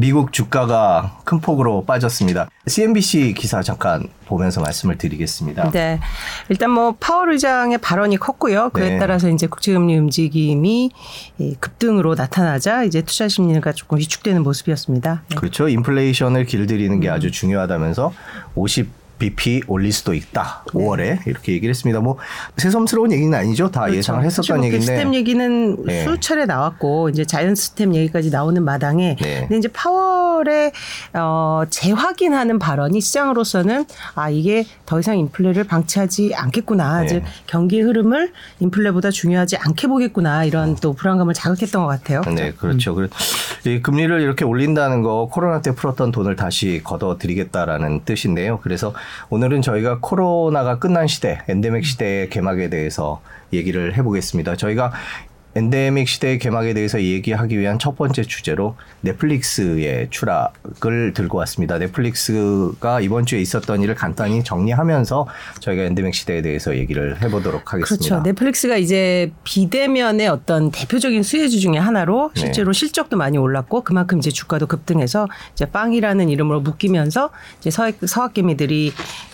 미국 주가가 큰 폭으로 빠졌습니다. CNBC 기사 잠깐 보면서 말씀을 드리겠습니다. 네. 일단 뭐 파월 의장의 발언이 컸고요. 그에 네. 따라서 이제 국제금리 움직임이 이 급등으로 나타나자 이제 투자 심리가 조금 위축되는 모습이었습니다. 네. 그렇죠. 인플레이션을 길들이는 게 아주 중요하다면서 50 BP 올릴 수도 있다. 5월에 이렇게 얘기를 했습니다. 뭐 새삼스러운 얘기는 아니죠. 다 예상을 그렇죠. 사실 했었던 뭐 얘기인데. 스텝 얘기는 네. 수차례 나왔고 이제 자이언트 스텝 얘기까지 나오는 마당에 네. 근데 이제 파월의 어 재확인하는 발언이 시장으로서는 아 이게 더 이상 인플레를 방치하지 않겠구나. 네. 즉 경기 흐름을 인플레보다 중요하지 않게 보겠구나. 이런 또 불안감을 자극했던 것 같아요. 네, 그렇죠. 그이 금리를 이렇게 올린다는 거 코로나 때 풀었던 돈을 다시 걷어드리겠다라는 뜻인데요. 그래서 오늘은 저희가 코로나가 끝난 시대, 엔데믹 시대의 개막에 대해서 얘기를 해보겠습니다. 저희가 엔데믹 시대의 개막에 대해서 얘기하기 위한 첫 번째 주제로 넷플릭스의 추락을 들고 왔습니다. 넷플릭스가 이번 주에 있었던 일을 간단히 정리하면서 저희가 엔데믹 시대에 대해서 얘기를 해보도록 하겠습니다. 그렇죠. 넷플릭스가 이제 비대면의 어떤 대표적인 수혜주 중에 하나로 네. 실제로 실적도 많이 올랐고 그만큼 이제 주가도 급등해서 이제 빵이라는 이름으로 묶이면서 이제 서학, 서학개미들이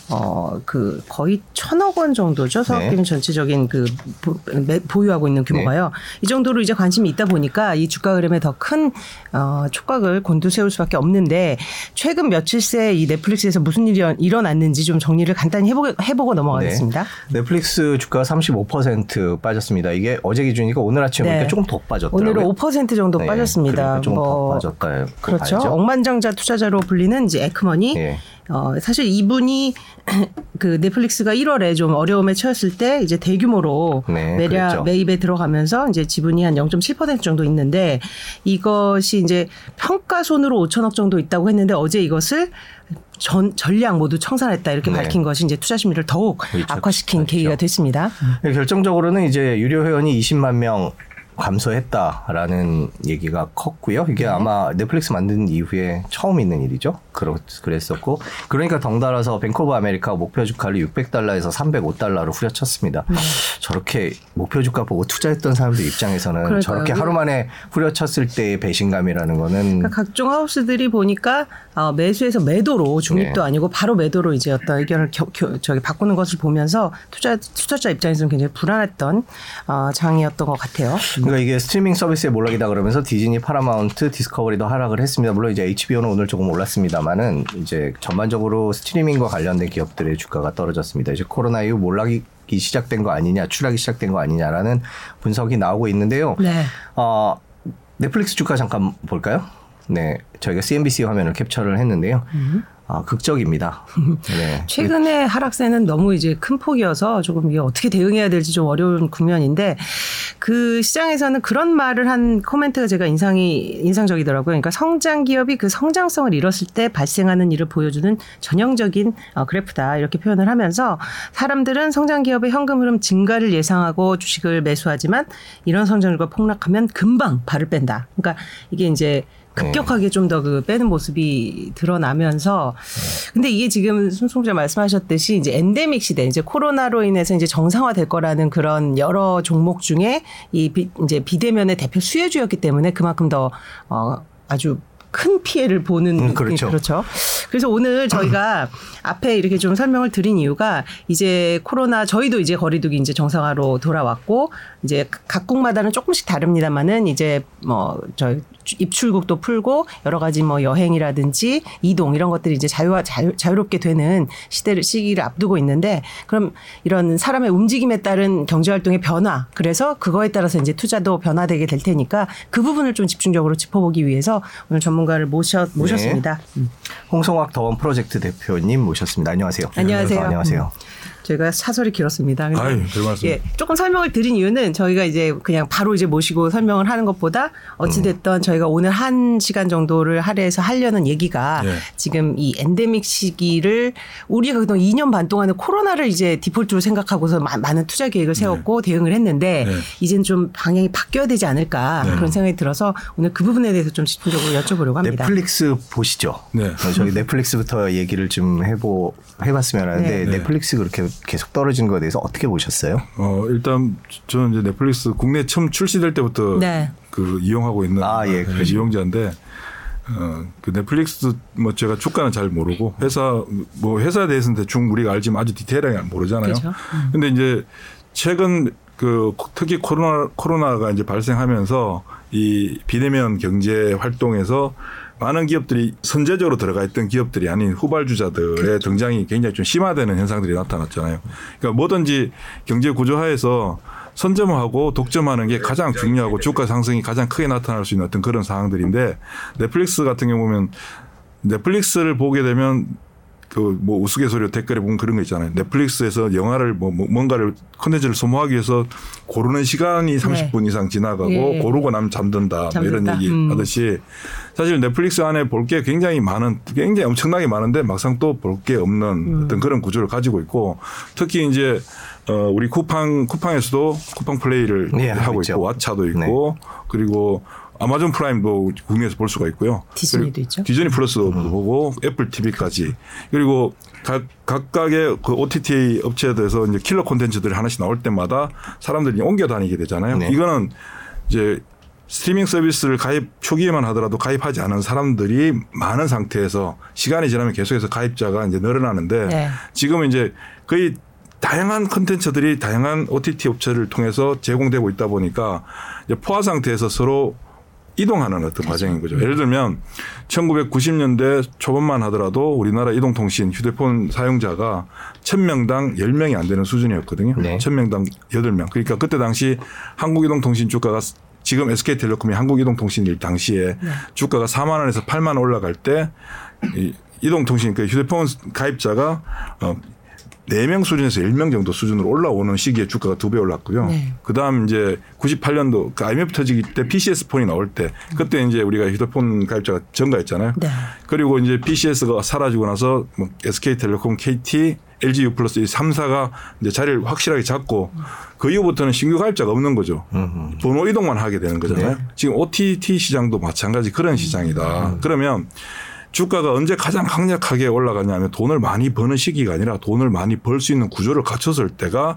어 그 거의 천억 원 정도죠. 서학개미 네. 전체적인 그 보- 매- 보유하고 있는 규모가요. 이 정도로 이제 관심이 있다 보니까 이 주가 흐름에 더 큰 어, 촉각을 곤두세울 수밖에 없는데 최근 며칠 새 이 넷플릭스에서 무슨 일이 일어났는지 좀 정리를 간단히 해보, 해보고 넘어가겠습니다. 네. 넷플릭스 주가가 35% 빠졌습니다. 이게 어제 기준이니까 오늘 아침에 네. 보니까 조금 더 빠졌더라고요. 오늘은 5% 정도 네, 빠졌습니다. 그러니까 좀더 뭐 빠졌다. 그렇죠. 억만장자 투자자로 불리는 이제 에크머니. 예. 어, 사실 이분이 그 넷플릭스가 1월에 좀 어려움에 처했을 때 이제 대규모로 네, 매략 그랬죠. 매입에 들어가면서 이제 지분이 한 0.7% 정도 있는데 이것이 이제 평가손으로 5천억 정도 있다고 했는데 어제 이것을 전 전량 모두 청산했다 이렇게 네. 밝힌 것이 이제 투자 심리를 더욱 위축- 악화시킨 그렇죠. 계기가 됐습니다. 네, 결정적으로는 이제 유료 회원이 20만 명 감소했다라는 얘기가 컸고요. 네. 이게 아마 넷플릭스 만든 이후에 처음 있는 일이죠. 그렇, 그랬었고. 그러니까 덩달아서 뱅크 오브 아메리카 목표 주가를 600달러에서 305달러로 후려쳤습니다. 네. 저렇게 목표 주가 보고 투자했던 사람들 입장에서는 그러니까요. 저렇게 하루 만에 후려쳤을 때의 배신감이라는 거는 그러니까 각종 하우스들이 보니까 어, 매수에서 매도로 중립도 네. 아니고 바로 매도로 이제 어떤 의견을 겨, 겨, 저기 바꾸는 것을 보면서 투자 투자자 입장에서는 굉장히 불안했던 어, 장이었던 것 같아요. 그러니까 이게 스트리밍 서비스의 몰락이다 그러면서 디즈니, 파라마운트, 디스커버리도 하락을 했습니다. 물론 이제 HBO는 오늘 조금 올랐습니다만은 이제 전반적으로 스트리밍과 관련된 기업들의 주가가 떨어졌습니다. 이제 코로나 이후 몰락이 시작된 거 아니냐, 추락이 시작된 거 아니냐라는 분석이 나오고 있는데요. 네. 어, 넷플릭스 주가 잠깐 볼까요? 네, 저희가 CNBC 화면을 캡처를 했는데요. 아, 극적입니다. 네. 최근에 하락세는 너무 이제 큰 폭이어서 조금 이게 어떻게 대응해야 될지 좀 어려운 국면인데 그 시장에서는 그런 말을 한 코멘트가 제가 인상이 인상적이더라고요. 그러니까 성장 기업이 그 성장성을 잃었을 때 발생하는 일을 보여주는 전형적인 어, 그래프다 이렇게 표현을 하면서 사람들은 성장 기업의 현금 흐름 증가를 예상하고 주식을 매수하지만 이런 성장률과 폭락하면 금방 발을 뺀다. 그러니까 이게 이제 급격하게 좀 더 그 빼는 모습이 드러나면서 근데 이게 지금 손송자 말씀하셨듯이 이제 엔데믹 시대 이제 코로나로 인해서 이제 정상화될 거라는 그런 여러 종목 중에 이 비, 이제 비대면의 대표 수혜주였기 때문에 그만큼 더 어, 아주 큰 피해를 보는 음, 그렇죠. 그렇죠. 그래서 오늘 저희가 앞에 이렇게 좀 설명을 드린 이유가 이제 코로나 저희도 이제 거리두기 이제 정상화로 돌아왔고 이제 각국마다는 조금씩 다릅니다만은 이제 뭐 저희 입출국도 풀고 여러 가지 뭐 여행이라든지 이동 이런 것들이 이제 자유화 자유, 자유롭게 되는 시대를 시기를 앞두고 있는데 그럼 이런 사람의 움직임에 따른 경제 활동의 변화 그래서 그거에 따라서 이제 투자도 변화되게 될 테니까 그 부분을 좀 집중적으로 짚어보기 위해서 오늘 전문가를 모셨 모셨습니다. 음. 홍성학 더원 프로젝트 대표님 모셨습니다. 안녕하세요. 안녕하세요. 안녕하세요. 저희가 사설이 길었습니다. 근데 아유, 별 말씀. 예, 조금 설명을 드린 이유는 저희가 이제 그냥 바로 이제 모시고 설명을 하는 것보다 어찌됐던 저희가 오늘 한 시간 정도를 할애해서 하려는 얘기가 네. 지금 이 엔데믹 시기를 우리가 그동안 2년 반 동안은 코로나를 이제 디폴트로 생각하고서 마- 많은 투자 계획을 세웠고 대응을 했는데 네. 이젠 좀 방향이 바뀌어야 되지 않을까 네. 그런 생각이 들어서 오늘 그 부분에 대해서 좀 집중적으로 여쭤보려고 합니다. 넷플릭스 보시죠. 네. 어, 저희 넷플릭스부터 얘기를 좀 해보 해봤으면 하는데 네. 넷플릭스 그렇게 계속 떨어진 거에 대해서 어떻게 보셨어요? 어, 일단 저는 이제 넷플릭스 국내 처음 출시될 때부터 네. 그 이용하고 있는 아, 예, 네, 그러시군요. 이용자인데 어, 그 넷플릭스 뭐 제가 주가는 잘 모르고 회사 뭐 회사에 대해서는 대충 우리가 알지만 아주 디테일하게 모르잖아요. 그렇죠. 근데 이제 최근 그 특히 코로나 코로나가 이제 발생하면서 이 비대면 경제 활동에서 많은 기업들이 선제적으로 들어가 있던 기업들이 아닌 후발주자들의 등장이 굉장히 좀 심화되는 현상들이 나타났잖아요. 그러니까 뭐든지 경제 구조화에서 선점하고 독점하는 게 가장 중요하고 주가 상승이 가장 크게 나타날 수 있는 어떤 그런 상황들인데 넷플릭스 같은 경우 보면 넷플릭스를 보게 되면 그 뭐 우스갯소리로 댓글에 보면 그런 거 있잖아요. 넷플릭스에서 영화를 뭐 뭐- 뭔가를 컨텐츠를 소모하기 위해서 고르는 시간이 30분 이상 지나가고 예. 고르고 나면 잠든다, 뭐 이런 잠든다. 얘기 음. 하듯이 사실 넷플릭스 안에 볼 게 굉장히 많은 굉장히 엄청나게 많은데 막상 또 볼 게 없는 음. 어떤 그런 구조를 가지고 있고 특히 이제 어 우리 쿠팡 쿠팡에서도 쿠팡 플레이를 네, 하고 있죠. 있고 왓챠도 있고 그리고 아마존 프라임도 국내에서 볼 수가 있고요. 디즈니도 있죠. 디즈니 플러스도 보고 애플 TV까지 그리고 각 각각의 그 OTT 업체들에서 이제 킬러 콘텐츠들이 하나씩 나올 때마다 사람들이 옮겨 다니게 되잖아요. 네. 이거는 이제 스트리밍 서비스를 가입 초기에만 하더라도 가입하지 않은 사람들이 많은 상태에서 시간이 지나면 계속해서 가입자가 이제 늘어나는데 네. 지금은 이제 거의 다양한 컨텐츠들이 다양한 OTT 업체를 통해서 제공되고 있다 보니까 이제 포화 상태에서 서로 이동하는 어떤 과정인 거죠. 예를 들면 1990년대 초반만 하더라도 우리나라 이동통신 휴대폰 사용자가 1000명당 10명이 안 되는 수준이었거든요. 네. 1000명당 8명. 그러니까 그때 당시 한국이동통신 주가가 지금 SK텔레콤이 한국이동통신일 당시에 주가가 4만 원에서 8만 원 올라갈 때이 이동통신 그 휴대폰 가입자가 어 4명 수준에서 1명 정도 수준으로 올라오는 시기에 주가가 두 배 올랐고요. 네. 그 다음 이제 98년도 그 IMF 터지기 때 PCS 폰이 나올 때 그때 이제 우리가 휴대폰 가입자가 증가했잖아요. 네. 그리고 이제 PCS가 사라지고 나서 뭐 SK텔레콤, KT, LG U 플러스 이 3사가 이제 자리를 확실하게 잡고 그 이후부터는 신규 가입자가 없는 거죠. 음. 번호 이동만 하게 되는 거잖아요. 네. 지금 OTT 시장도 마찬가지 그런 시장이다. 음. 그러면 주가가 언제 가장 강력하게 올라가냐면 돈을 많이 버는 시기가 아니라 돈을 많이 벌 수 있는 구조를 갖췄을 때가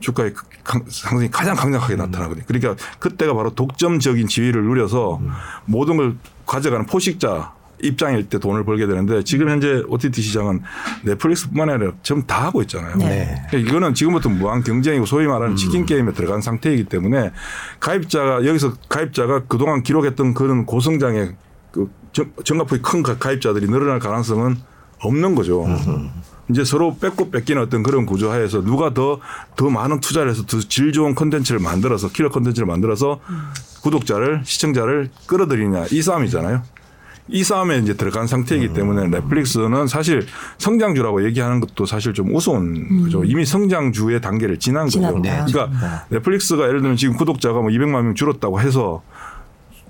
주가의 그 강- 상승이 가장 강력하게 음. 나타나거든요. 그러니까 그때가 바로 독점적인 지위를 누려서 음. 모든 걸 가져가는 포식자 입장일 때 돈을 벌게 되는데 지금 현재 OTT 시장은 넷플릭스뿐만 아니라 전부 다 하고 있잖아요. 네. 그러니까 이거는 지금부터 무한 경쟁이고 소위 말하는 치킨 게임에 들어간 상태이기 때문에 가입자가 여기서 가입자가 그동안 기록했던 그런 고성장의 그 정- 정가폭이 큰 가- 가입자들이 늘어날 가능성은 없는 거죠. 이제 서로 뺏고 뺏기는 어떤 그런 구조 하에서 누가 더, 더 많은 투자를 해서 더 질 좋은 콘텐츠를 만들어서 킬러 콘텐츠를 만들어서 구독자를, 시청자를 끌어들이냐 이 싸움이잖아요. 이 싸움에 이제 들어간 상태이기 때문에 넷플릭스는 사실 성장주라고 얘기하는 것도 사실 좀 우스운 거죠. 이미 성장주의 단계를 지난 거죠. 네. 그러니까 넷플릭스가 예를 들면 지금 구독자가 뭐 200만 명 줄었다고 해서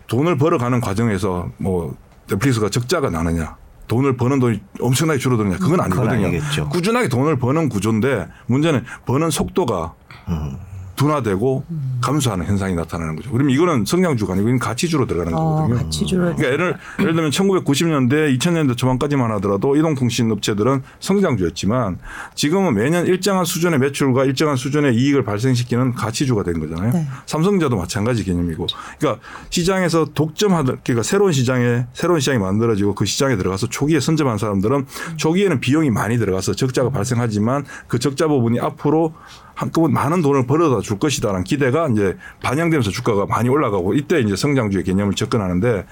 돈을 벌어가는 과정에서 뭐 넷플릭스가 적자가 나느냐. 돈을 버는 돈이 엄청나게 줄어드느냐. 그건 그건 아니거든요. 아니겠죠. 꾸준하게 돈을 버는 구조인데 문제는 버는 속도가 음. 둔화되고 감소하는 현상이 나타나는 거죠. 그러면 이거는 성장주가 아니고 이건 가치주로 들어가는 어, 거거든요. 줄어. 그러니까 예를, 예를 들면 1990년대, 2000년대 초반까지만 하더라도 이동통신 업체들은 성장주였지만 지금은 매년 일정한 수준의 매출과 일정한 수준의 이익을 발생시키는 가치주가 된 거잖아요. 네. 삼성자도 마찬가지 개념이고. 그러니까 시장에서 독점하던, 그러니까 새로운 시장에, 새로운 시장이 만들어지고 그 시장에 들어가서 초기에 선점한 사람들은 초기에는 비용이 많이 들어가서 적자가 발생하지만 그 적자 부분이 앞으로 한꺼번에 많은 돈을 벌어다 줄 것이다라는 기대가 이제 반영되면서 주가가 많이 올라가고 이때 이제 성장주의 개념을 접근하는데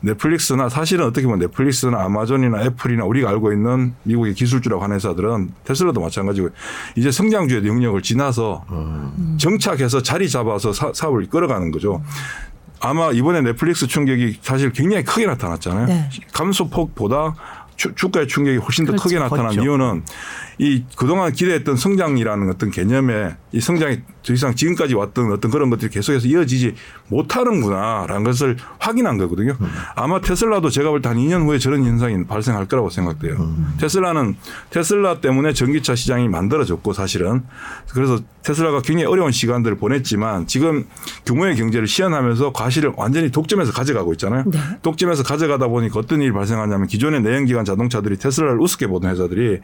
넷플릭스나 사실은 어떻게 보면 넷플릭스나 아마존이나 애플이나 우리가 알고 있는 미국의 기술주라고 하는 회사들은 테슬라도 마찬가지고 이제 성장주의 영역을 지나서 정착해서 자리 잡아서 사, 사업을 끌어가는 거죠. 아마 이번에 넷플릭스 충격이 사실 굉장히 크게 나타났잖아요. 네. 감소폭보다 주, 주가의 충격이 훨씬 더 그렇죠. 크게 나타난 컸죠. 이유는 이 그동안 기대했던 성장이라는 어떤 개념에 이 성장이 더 이상 지금까지 왔던 어떤 그런 것들이 계속해서 이어지지 못하는구나라는 것을 확인한 거거든요. 아마 테슬라도 제가 볼 때 한 2년 후에 저런 현상이 발생할 거라고 생각돼요. 테슬라는 테슬라 때문에 전기차 시장이 만들어졌고 사실은 그래서 테슬라가 굉장히 어려운 시간들을 보냈지만 지금 규모의 경제를 시연하면서 과실을 완전히 독점해서 가져가고 있잖아요. 네. 독점해서 가져가다 보니까 어떤 일이 발생하냐면 기존의 내연기관 자동차들이 테슬라를 우습게 보던 회사들이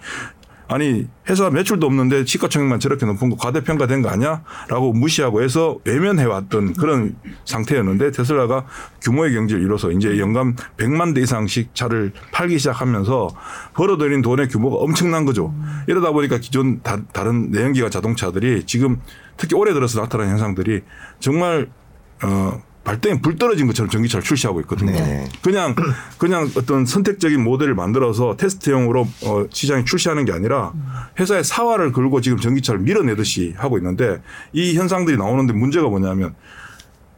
아니 회사 매출도 없는데 시가총액만 저렇게 높은 거 과대평가된 거 아니야?라고 무시하고 해서 외면해 왔던 그런 상태였는데 테슬라가 규모의 경제를 이뤄서 이제 연간 100만 대 이상씩 차를 팔기 시작하면서 벌어들인 돈의 규모가 엄청난 거죠. 이러다 보니까 기존 다, 다른 내연기관 자동차들이 지금 특히 올해 들어서 나타난 현상들이 정말 어 발등에 불 떨어진 것처럼 전기차를 출시하고 있거든요. 네. 그냥 그냥 어떤 선택적인 모델을 만들어서 테스트용으로 어, 시장에 출시하는 게 아니라 회사의 사활을 걸고 지금 전기차를 밀어내듯이 하고 있는데 이 현상들이 나오는데 문제가 뭐냐면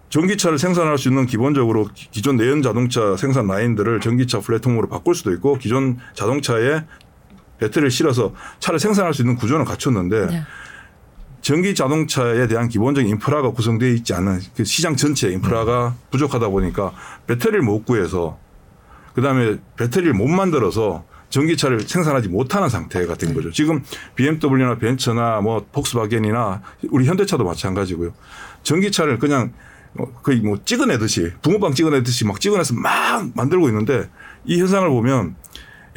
전기차를 생산할 수 있는 기본적으로 기- 기존 내연 자동차 생산 라인들을 전기차 플랫폼으로 바꿀 수도 있고 기존 자동차에 배터리를 실어서 차를 생산할 수 있는 구조는 갖췄는데 네. 전기 자동차에 대한 기본적인 인프라가 구성되어 있지 않은 그 시장 전체 인프라가 부족하다 보니까 배터리를 못 구해서 그다음에 배터리를 못 만들어서 전기차를 생산하지 못하는 상태가 된 거죠. 지금 BMW나 벤츠나 뭐 폭스바겐이나 우리 현대차도 마찬가지고요. 전기차를 그냥 어, 거의 뭐 찍어내듯이 붕어빵 찍어내듯이 막 찍어내서 막 만들고 있는데 이 현상을 보면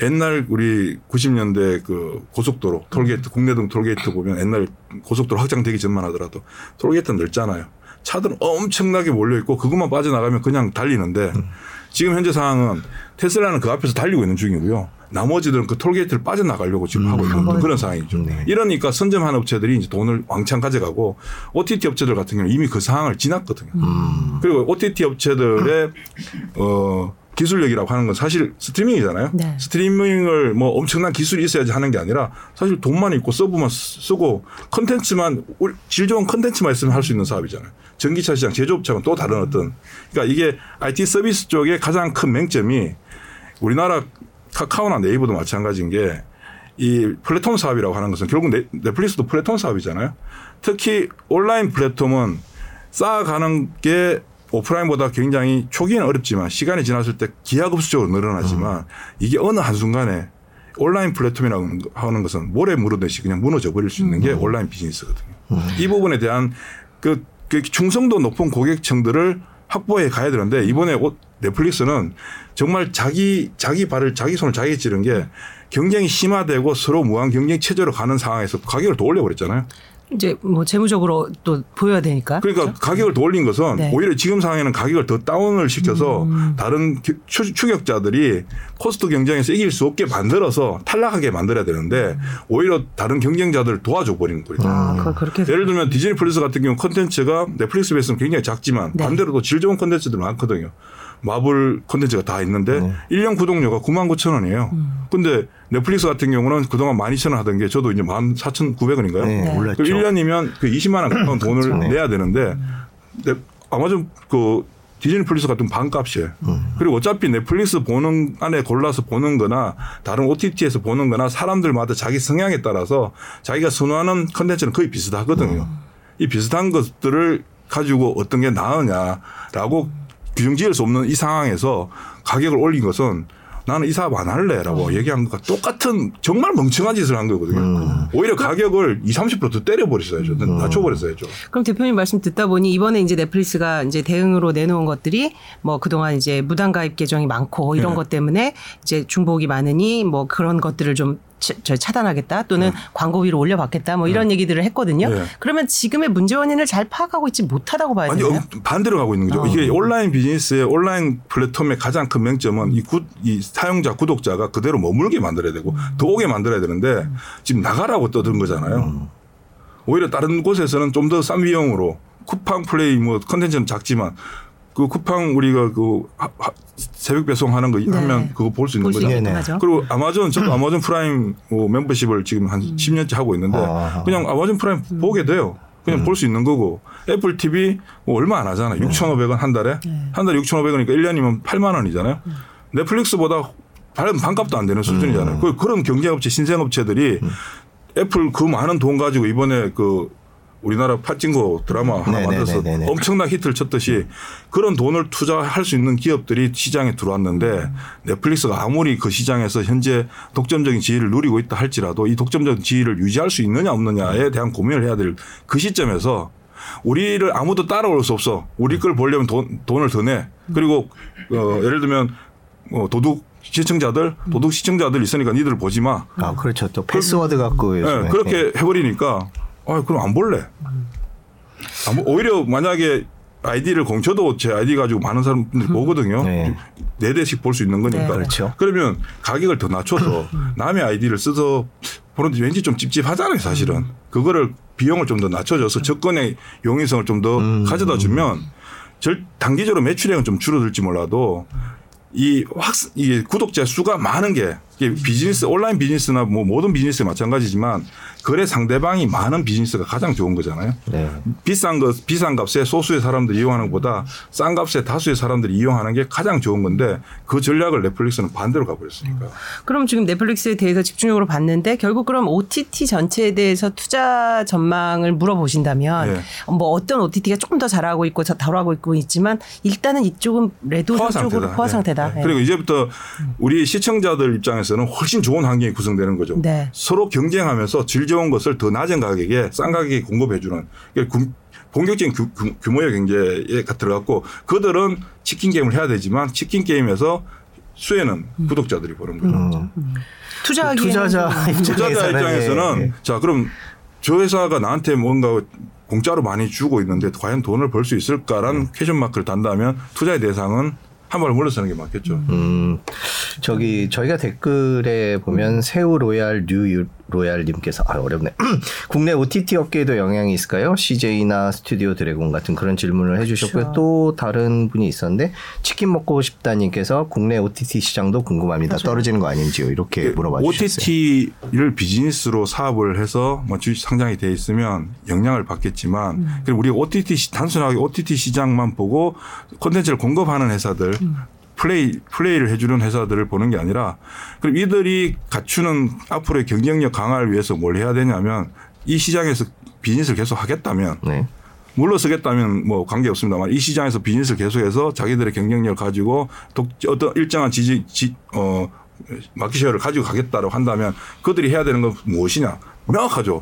옛날 우리 90년대 그 고속도로 톨게이트 궁내동 톨게이트 보면 옛날 고속도로 확장되기 전만 하더라도 톨게이트는 넓잖아요. 차들은 엄청나게 몰려 있고 그것만 빠져나가면 그냥 달리는데 지금 현재 상황은 테슬라는 그 앞에서 달리고 있는 중이고요. 나머지들은 그 톨게이트를 빠져나가려고 지금 하고 있는 음. 그런 상황이죠. 네. 이러니까 선점한 업체들이 이제 돈을 왕창 가져가고 OTT 업체들 같은 경우는 이미 그 상황을 지났거든요. 음. 그리고 OTT 업체들의 어 기술력이라고 하는 건 사실 스트리밍이잖아요. 네. 스트리밍을 뭐 엄청난 기술이 있어야지 하는 게 아니라 사실 돈만 있고 서버만 쓰- 쓰고 컨텐츠만 울- 질 좋은 컨텐츠만 있으면 할 수 있는 사업이잖아요. 전기차 시장 제조업체는 또 다른 어떤 그러니까 이게 IT 서비스 쪽의 가장 큰 맹점이 우리나라 카카오나 네이버도 마찬가지인 게 이 플랫폼 사업이라고 하는 것은 결국 넷- 넷플릭스도 플랫폼 사업이잖아요. 특히 온라인 플랫폼은 쌓아가는 게 오프라인보다 굉장히 초기에는 어렵지만 시간이 지났을 때 기하급수적으로 늘어나지만 이게 어느 한순간에 온라인 플랫폼이라고 하는 것은 모래 무르듯이 그냥 무너져 버릴 수 있는 게 온라인 비즈니스거든요. 이 부분에 대한 그, 그 충성도 높은 고객층들을 확보해 가야 되는데 이번에 오- 넷플릭스는 정말 자기 자기 발을 자기 손을 자기 찌른 게 경쟁이 심화되고 서로 무한 경쟁 체제로 가는 상황에서 가격을 더 올려버렸잖아요. 이제 뭐 재무적으로 또 보여야 되니까. 그러니까 가격을 더 올린 것은 네. 오히려 지금 상황에는 가격을 더 다운을 시켜서 다른 기- 추- 추격자들이 코스트 경쟁에서 이길 수 없게 만들어서 탈락하게 만들어야 되는데 오히려 다른 경쟁자들을 도와줘 버리는 거죠. 아, 해서 예를 들면 디즈니 플러스 같은 경우 컨텐츠가 넷플릭스 비해서는 굉장히 작지만 네. 반대로 또 질 좋은 컨텐츠들 많거든요. 마블 컨텐츠가 다 있는데 네. 일 1년 구독료가 9만 9천 원이에요. 음. 근데 넷플릭스 같은 경우는 그동안 12,000원 하던 게 저도 이제 14,900원인가요? 네, 네. 올랐죠. 그 1년이면 그 20만 원 가까운 돈을 그렇죠. 네. 내야 되는데 네, 아마존 그 디즈니 플러스 같은 반값이에요. 그리고 어차피 넷플릭스 보는 안에 골라서 보는 거나 다른 OTT에서 보는 거나 사람들마다 자기 성향에 따라서 자기가 선호하는 컨텐츠는 거의 비슷하거든요. 이 비슷한 것들을 가지고 어떤 게 나으냐라고 규정 지을 수 없는 이 상황에서 가격을 올린 것은 나는 이 사업 안 할래라고 얘기한 것과 똑같은 정말 멍청한 짓을 한 거거든요. 오히려 가격을 20, 30%더 때려버렸어야죠. 낮춰버렸어야죠. 그럼 대표님 말씀 듣다 보니 이번에 이제 넷플릭스가 이제 대응으로 내놓은 것들이 뭐 그동안 이제 무단 가입 계정이 많고 이런 네. 것 때문에 이제 중복이 많으니 뭐 그런 것들을 좀 차- 저 차단하겠다 또는 광고 위로 올려받겠다 뭐 이런 얘기들을 했거든요. 네. 그러면 지금의 문제 원인을 잘 파악하고 있지 못하다고 봐야 되나요? 어, 반대로 가고 있는 거죠. 어. 이게 온라인 비즈니스의 온라인 플랫폼의 가장 큰 맹점은 이, 구, 이 사용자 구독자가 그대로 머물게 만들어야 되고 더 오게 만들어야 되는데 지금 나가라고 떠든 거잖아요. 오히려 다른 곳에서는 좀 더 싼 비용으로 쿠팡 플레이 뭐 컨텐츠는 작지만 그 쿠팡 우리가 그 하- 하- 새벽 배송하는 거 하면 그거 볼 수 있는 네. 볼수 네네. 하죠. 그리고 아마존 저도 아마존 프라임 뭐 멤버십을 지금 한 10년째 하고 있는데 아. 그냥 아마존 프라임 보게 돼요. 그냥 볼수 있는 거고 애플 TV 뭐 얼마 안 하잖아요. 6,500원 한 달에 한 달에 6,500원이니까 1년이면 8만 원이잖아요. 넷플릭스보다 반- 반값도 안 되는 수준이잖아요. 그 그런 경쟁업체 신생업체들이 애플 그 많은 돈 가지고 이번에 그 우리나라 파친코 드라마 하나 네네네네네. 만들어서 엄청난 히트를 쳤듯이 그런 돈을 투자할 수 있는 기업들이 시장에 들어왔는데 넷플릭스가 아무리 그 시장에서 현재 독점적인 지위를 누리고 있다 할지라도 이 독점적인 지위를 유지할 수 있느냐 없느냐에 대한 고민을 해야 될 그 시점에서 우리를 아무도 따라올 수 없어. 우리 걸 보려면 돈, 돈을 더 내. 그리고 어, 예를 들면 어, 도둑 시청자들 도둑 시청자들 있으니까 니들 보지 마. 아 그렇죠. 또 패스워드 갖고 예, 요즘에. 그렇게 해버리니까 아 그럼 안 볼래. 안 보- 오히려 만약에 아이디를 훔쳐도 제 아이디 가지고 많은 사람들이 보거든요. 네. 네 대씩 볼 수 있는 거니까. 네. 그렇죠. 그러면 가격을 더 낮춰서 남의 아이디를 써서 보는데 왠지 좀 찝찝하잖아요, 사실은. 그거를 비용을 좀 더 낮춰줘서 접근의 용이성을 좀더 가져다 주면 절 단기적으로 매출액은 좀 줄어들지 몰라도 이 확, 이게 구독자 수가 많은 게 비즈니스, 온라인 비즈니스나 뭐 모든 비즈니스 마찬가지지만 거래 상대방이 많은 비즈니스가 가장 좋은 거잖아요. 네. 비싼 것, 비싼 값에 소수의 사람들이 이용하는 것보다 싼 값에 다수의 사람들이 이용하는 게 가장 좋은 건데 그 전략을 넷플릭스는 반대로 가버렸으니까. 그럼 지금 넷플릭스에 대해서 집중적으로 봤는데 결국 그럼 OTT 전체에 대해서 투자 전망을 물어보신다면 네. 뭐 어떤 OTT가 조금 더 잘하고 있고 더 덜하고 있고 있지만 일단은 이쪽은 레도 포화 쪽으로 상태다. 포화 네. 상태다. 네. 예. 그리고 이제부터 우리 시청자들 입장에서 는 훨씬 좋은 환경이 구성되는 거죠. 네. 서로 경쟁하면서 질 좋은 것을 더 낮은 가격에 싼 가격에 공급해주는 이게 구- 본격적인 규, 규- 규모의 경제에 들어갔고 그들은 치킨 게임을 해야 되지만 치킨 게임에서 수혜는 음. 구독자들이 보는 거죠. 투자하기에는 투자자 좀- 투자자 입장에서는, 입장에서는 예, 예. 자 그럼 저 회사가 나한테 뭔가 공짜로 많이 주고 있는데 과연 돈을 벌 수 있을까라는 question mark를 단다면 투자의 대상은 한 발 물러서 는 게 맞겠죠. 음, 저기 저희가 댓글에 보면 새우 로얄 뉴 로얄님께서 아 어렵네. 국내 OTT 업계에도 영향이 있을까요? CJ나 스튜디오 드래곤 같은 그런 질문을 해주셨고요. 그렇죠. 또 다른 분이 있었는데 치킨 먹고 싶다님께서 국내 OTT 시장도 궁금합니다. 떨어지는 거 아닌지요? 이렇게 물어봐 주셨어요. OTT를 비즈니스로 사업을 해서 뭐 주식 상장이 돼 있으면 영향을 받겠지만 음. 그리고 우리 OTT 시- 단순하게 OTT 시장만 보고 콘텐츠를 공급하는 회사들 음. 플레이 플레이를 해주는 회사들을 보는 게 아니라 그럼 이들이 갖추는 앞으로의 경쟁력 강화를 위해서 뭘 해야 되냐면 이 시장에서 비즈니스를 계속 하겠다면 네. 물러서겠다면 뭐 관계 없습니다만 이 시장에서 비즈니스를 계속해서 자기들의 경쟁력을 가지고 독, 어떤 일정한 지지 지, 어 market share를 가지고 가겠다고 한다면 그들이 해야 되는 건 무엇이냐 명확하죠.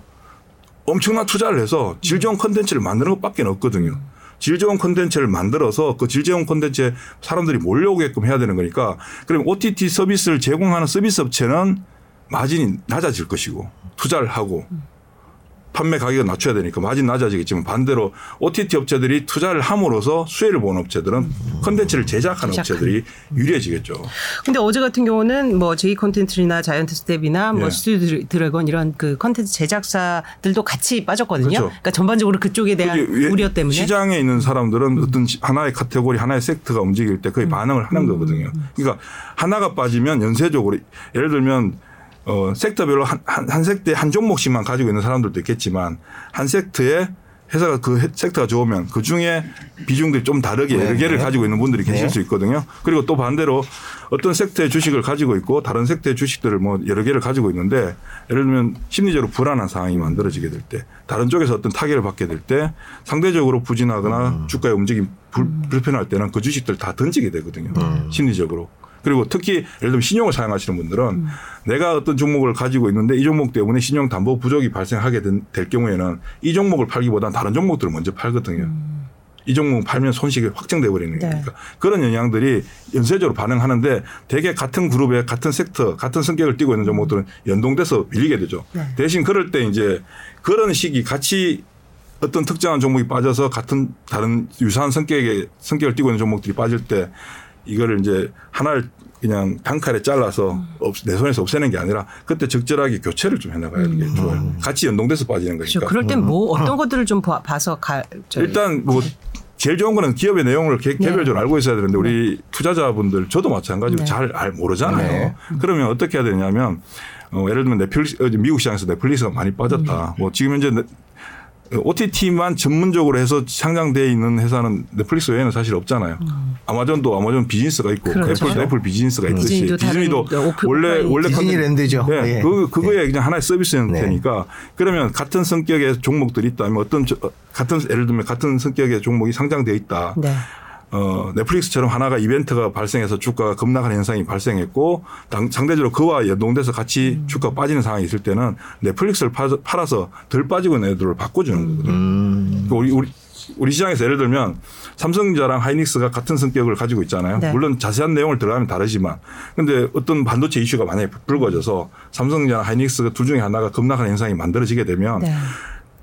엄청난 투자를 해서 질 좋은 컨텐츠를 만드는 것밖에 없거든요. 질 좋은 컨텐츠를 만들어서 그 질 좋은 컨텐츠에 사람들이 몰려오게끔 해야 되는 거니까 그럼 OTT 서비스를 제공하는 서비스 업체는 마진이 낮아질 것이고 투자를 하고 판매 가격을 낮춰야 되니까 마진 낮아지겠지만 반대로 OTT 업체들이 투자를 함으로써 수혜를 보는 업체들은 컨텐츠를 제작하는 제작하는. 업체들이 유리해지겠죠. 근데 어제 같은 경우는 뭐 제이 컨텐츠나 자이언트 스텝이나 뭐 예. 스튜디오 드래곤 이런 그 컨텐츠 제작사들도 같이 빠졌거든요. 그렇죠. 그러니까 전반적으로 그쪽에 대한 우려 때문에 시장에 있는 사람들은 어떤 시- 하나의 카테고리, 하나의 섹터가 움직일 때 음. 거의 반응을 하는 거거든요. 그러니까 하나가 빠지면 연쇄적으로 예를 들면 어, 섹터별로 한, 한, 한 섹터에 한 종목씩만 가지고 있는 사람들도 있겠지만 한 섹터에 회사가 그 해- 섹터가 좋으면 그 중에 비중들이 좀 다르게 네, 여러 개를 네. 가지고 있는 분들이 계실 네. 수 있거든요. 그리고 또 반대로 어떤 섹터의 주식을 가지고 있고 다른 섹터의 주식들을 뭐 여러 개를 가지고 있는데 예를 들면 심리적으로 불안한 상황이 만들어지게 될 때 다른 쪽에서 어떤 타격을 받게 될 때 상대적으로 부진하거나 음. 주가의 움직임 불, 불편할 때는 그 주식들 다 던지게 되거든요. 음. 심리적으로. 그리고 특히 예를 들면 신용을 사용하시는 분들은 내가 어떤 종목을 가지고 있는데 이 종목 때문에 신용 담보 부족이 발생하게 된- 될 경우에는 이 종목을 팔기보다는 다른 종목들을 먼저 팔거든요. 이 종목 팔면 손실이 확정돼 버리는 네. 거니까 그런 영향들이 연쇄적으로 반응하는데 대개 같은 그룹에 같은 섹터 같은 성격을 띠고 있는 종목들은 연동돼서 밀리게 되죠. 네. 대신 그럴 때 이제 그런 시기 같이 어떤 특정한 종목이 빠져서 같은 다른 유사한 성격의 성격을 띠고 있는 종목들이 빠질 때 이거를 이제 하나를 그냥 단칼에 잘라서 없- 내 손에서 없애는 게 아니라 그때 적절하게 교체를 좀 해나가야 게 좋아요. 같이 연동돼서 빠지는 그렇죠. 거니까. 그럴 땐뭐 어떤 것들을 좀 봐- 봐서 가 일단 뭐 제일 좋은 거는 기업의 내용을 개, 개별적으로 알고 있어야 되는데 우리 투자자분들 저도 마찬가지로 네. 잘 알, 모르잖아요. 네. 그러면 어떻게 해야 되냐면 어, 예를 들면 넷플릭스 어, 미국 시장에서 넷플릭스가 많이 빠졌다. 뭐 지금 현재 넷- OTT만 전문적으로 해서 상장되어 있는 회사는 넷플릭스 외에는 사실 없잖아요. 아마존도 아마존 비즈니스가 있고 그렇죠. 애플도 애플 비즈니스가 있듯이 디즈니도 오프- 원래 원래 디즈니랜드죠. 네, 예. 그 그거에 그냥 하나의 서비스 네. 형태니까 그러면 같은 성격의 종목들이 있다면 어떤 저- 어, 같은 예를 들면 같은 성격의 종목이 상장돼 있다. 네. 어, 넷플릭스처럼 하나가 이벤트가 발생해서 주가가 급락하는 현상이 발생했고 당- 상대적으로 그와 연동돼서 같이 음. 주가 빠지는 상황이 있을 때는 넷플릭스를 파- 팔아서 덜 빠지고 있는 애들을 바꿔주는 거거든요. 음. 그 우리, 우리, 우리 시장에서 예를 들면 삼성전자랑 하이닉스가 같은 성격을 가지고 있잖아요. 네. 물론 자세한 내용을 들어가면 다르지만 근데 어떤 반도체 이슈가 만약에 불거져서 삼성전자랑 하이닉스가 둘 중에 하나가 급락하는 현상이 만들어지게 되면 네.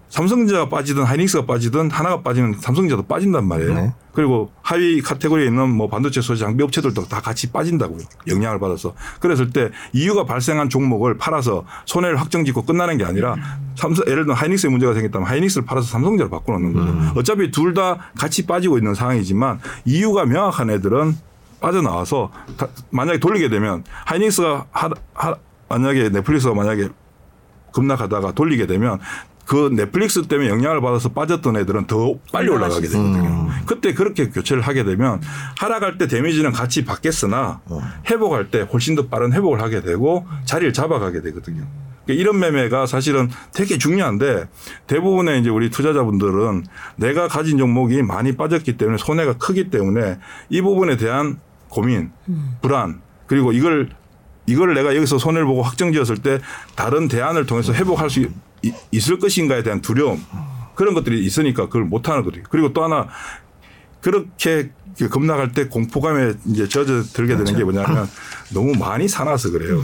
삼성전자가 빠지든 하이닉스가 빠지든 하나가 빠지면 삼성전자도 빠진단 말이에요. 네. 그리고 하위 카테고리에 있는 뭐 반도체 소재 장비 업체들도 다 같이 빠진다고요. 영향을 받아서. 그랬을 때 이유가 발생한 종목을 팔아서 손해를 확정짓고 끝나는 게 아니라 삼성 예를 들어 하이닉스에 문제가 생겼다면 하이닉스를 팔아서 삼성전자를 바꿔놓는 거죠. 어차피 둘 다 같이 빠지고 있는 상황이지만 이유가 명확한 애들은 빠져나와서 다- 만약에 돌리게 되면 하이닉스가 하, 하, 만약에 넷플릭스가 만약에 급락하다가 돌리게 되면 그 넷플릭스 때문에 영향을 받아서 빠졌던 애들은 더 빨리 올라가게 되거든요. 그때 그렇게 교체를 하게 되면 하락할 때 데미지는 같이 받겠으나 회복할 때 훨씬 더 빠른 회복을 하게 되고 자리를 잡아가게 되거든요. 그러니까 이런 매매가 사실은 되게 중요한데 대부분의 이제 우리 투자자분들은 내가 가진 종목이 많이 빠졌기 때문에 손해가 크기 때문에 이 부분에 대한 고민, 불안 그리고 이걸 이걸 내가 여기서 손해를 보고 확정지었을 때 다른 대안을 통해서 회복할 수 이- 있을 것인가에 대한 두려움 그런 것들이 있으니까 그걸 못 하는 거죠. 그리고 또 하나 그렇게 그 급락할 때 공포감에 이제 젖어 들게 되는 게 뭐냐면 너무 많이 사놔서 그래요.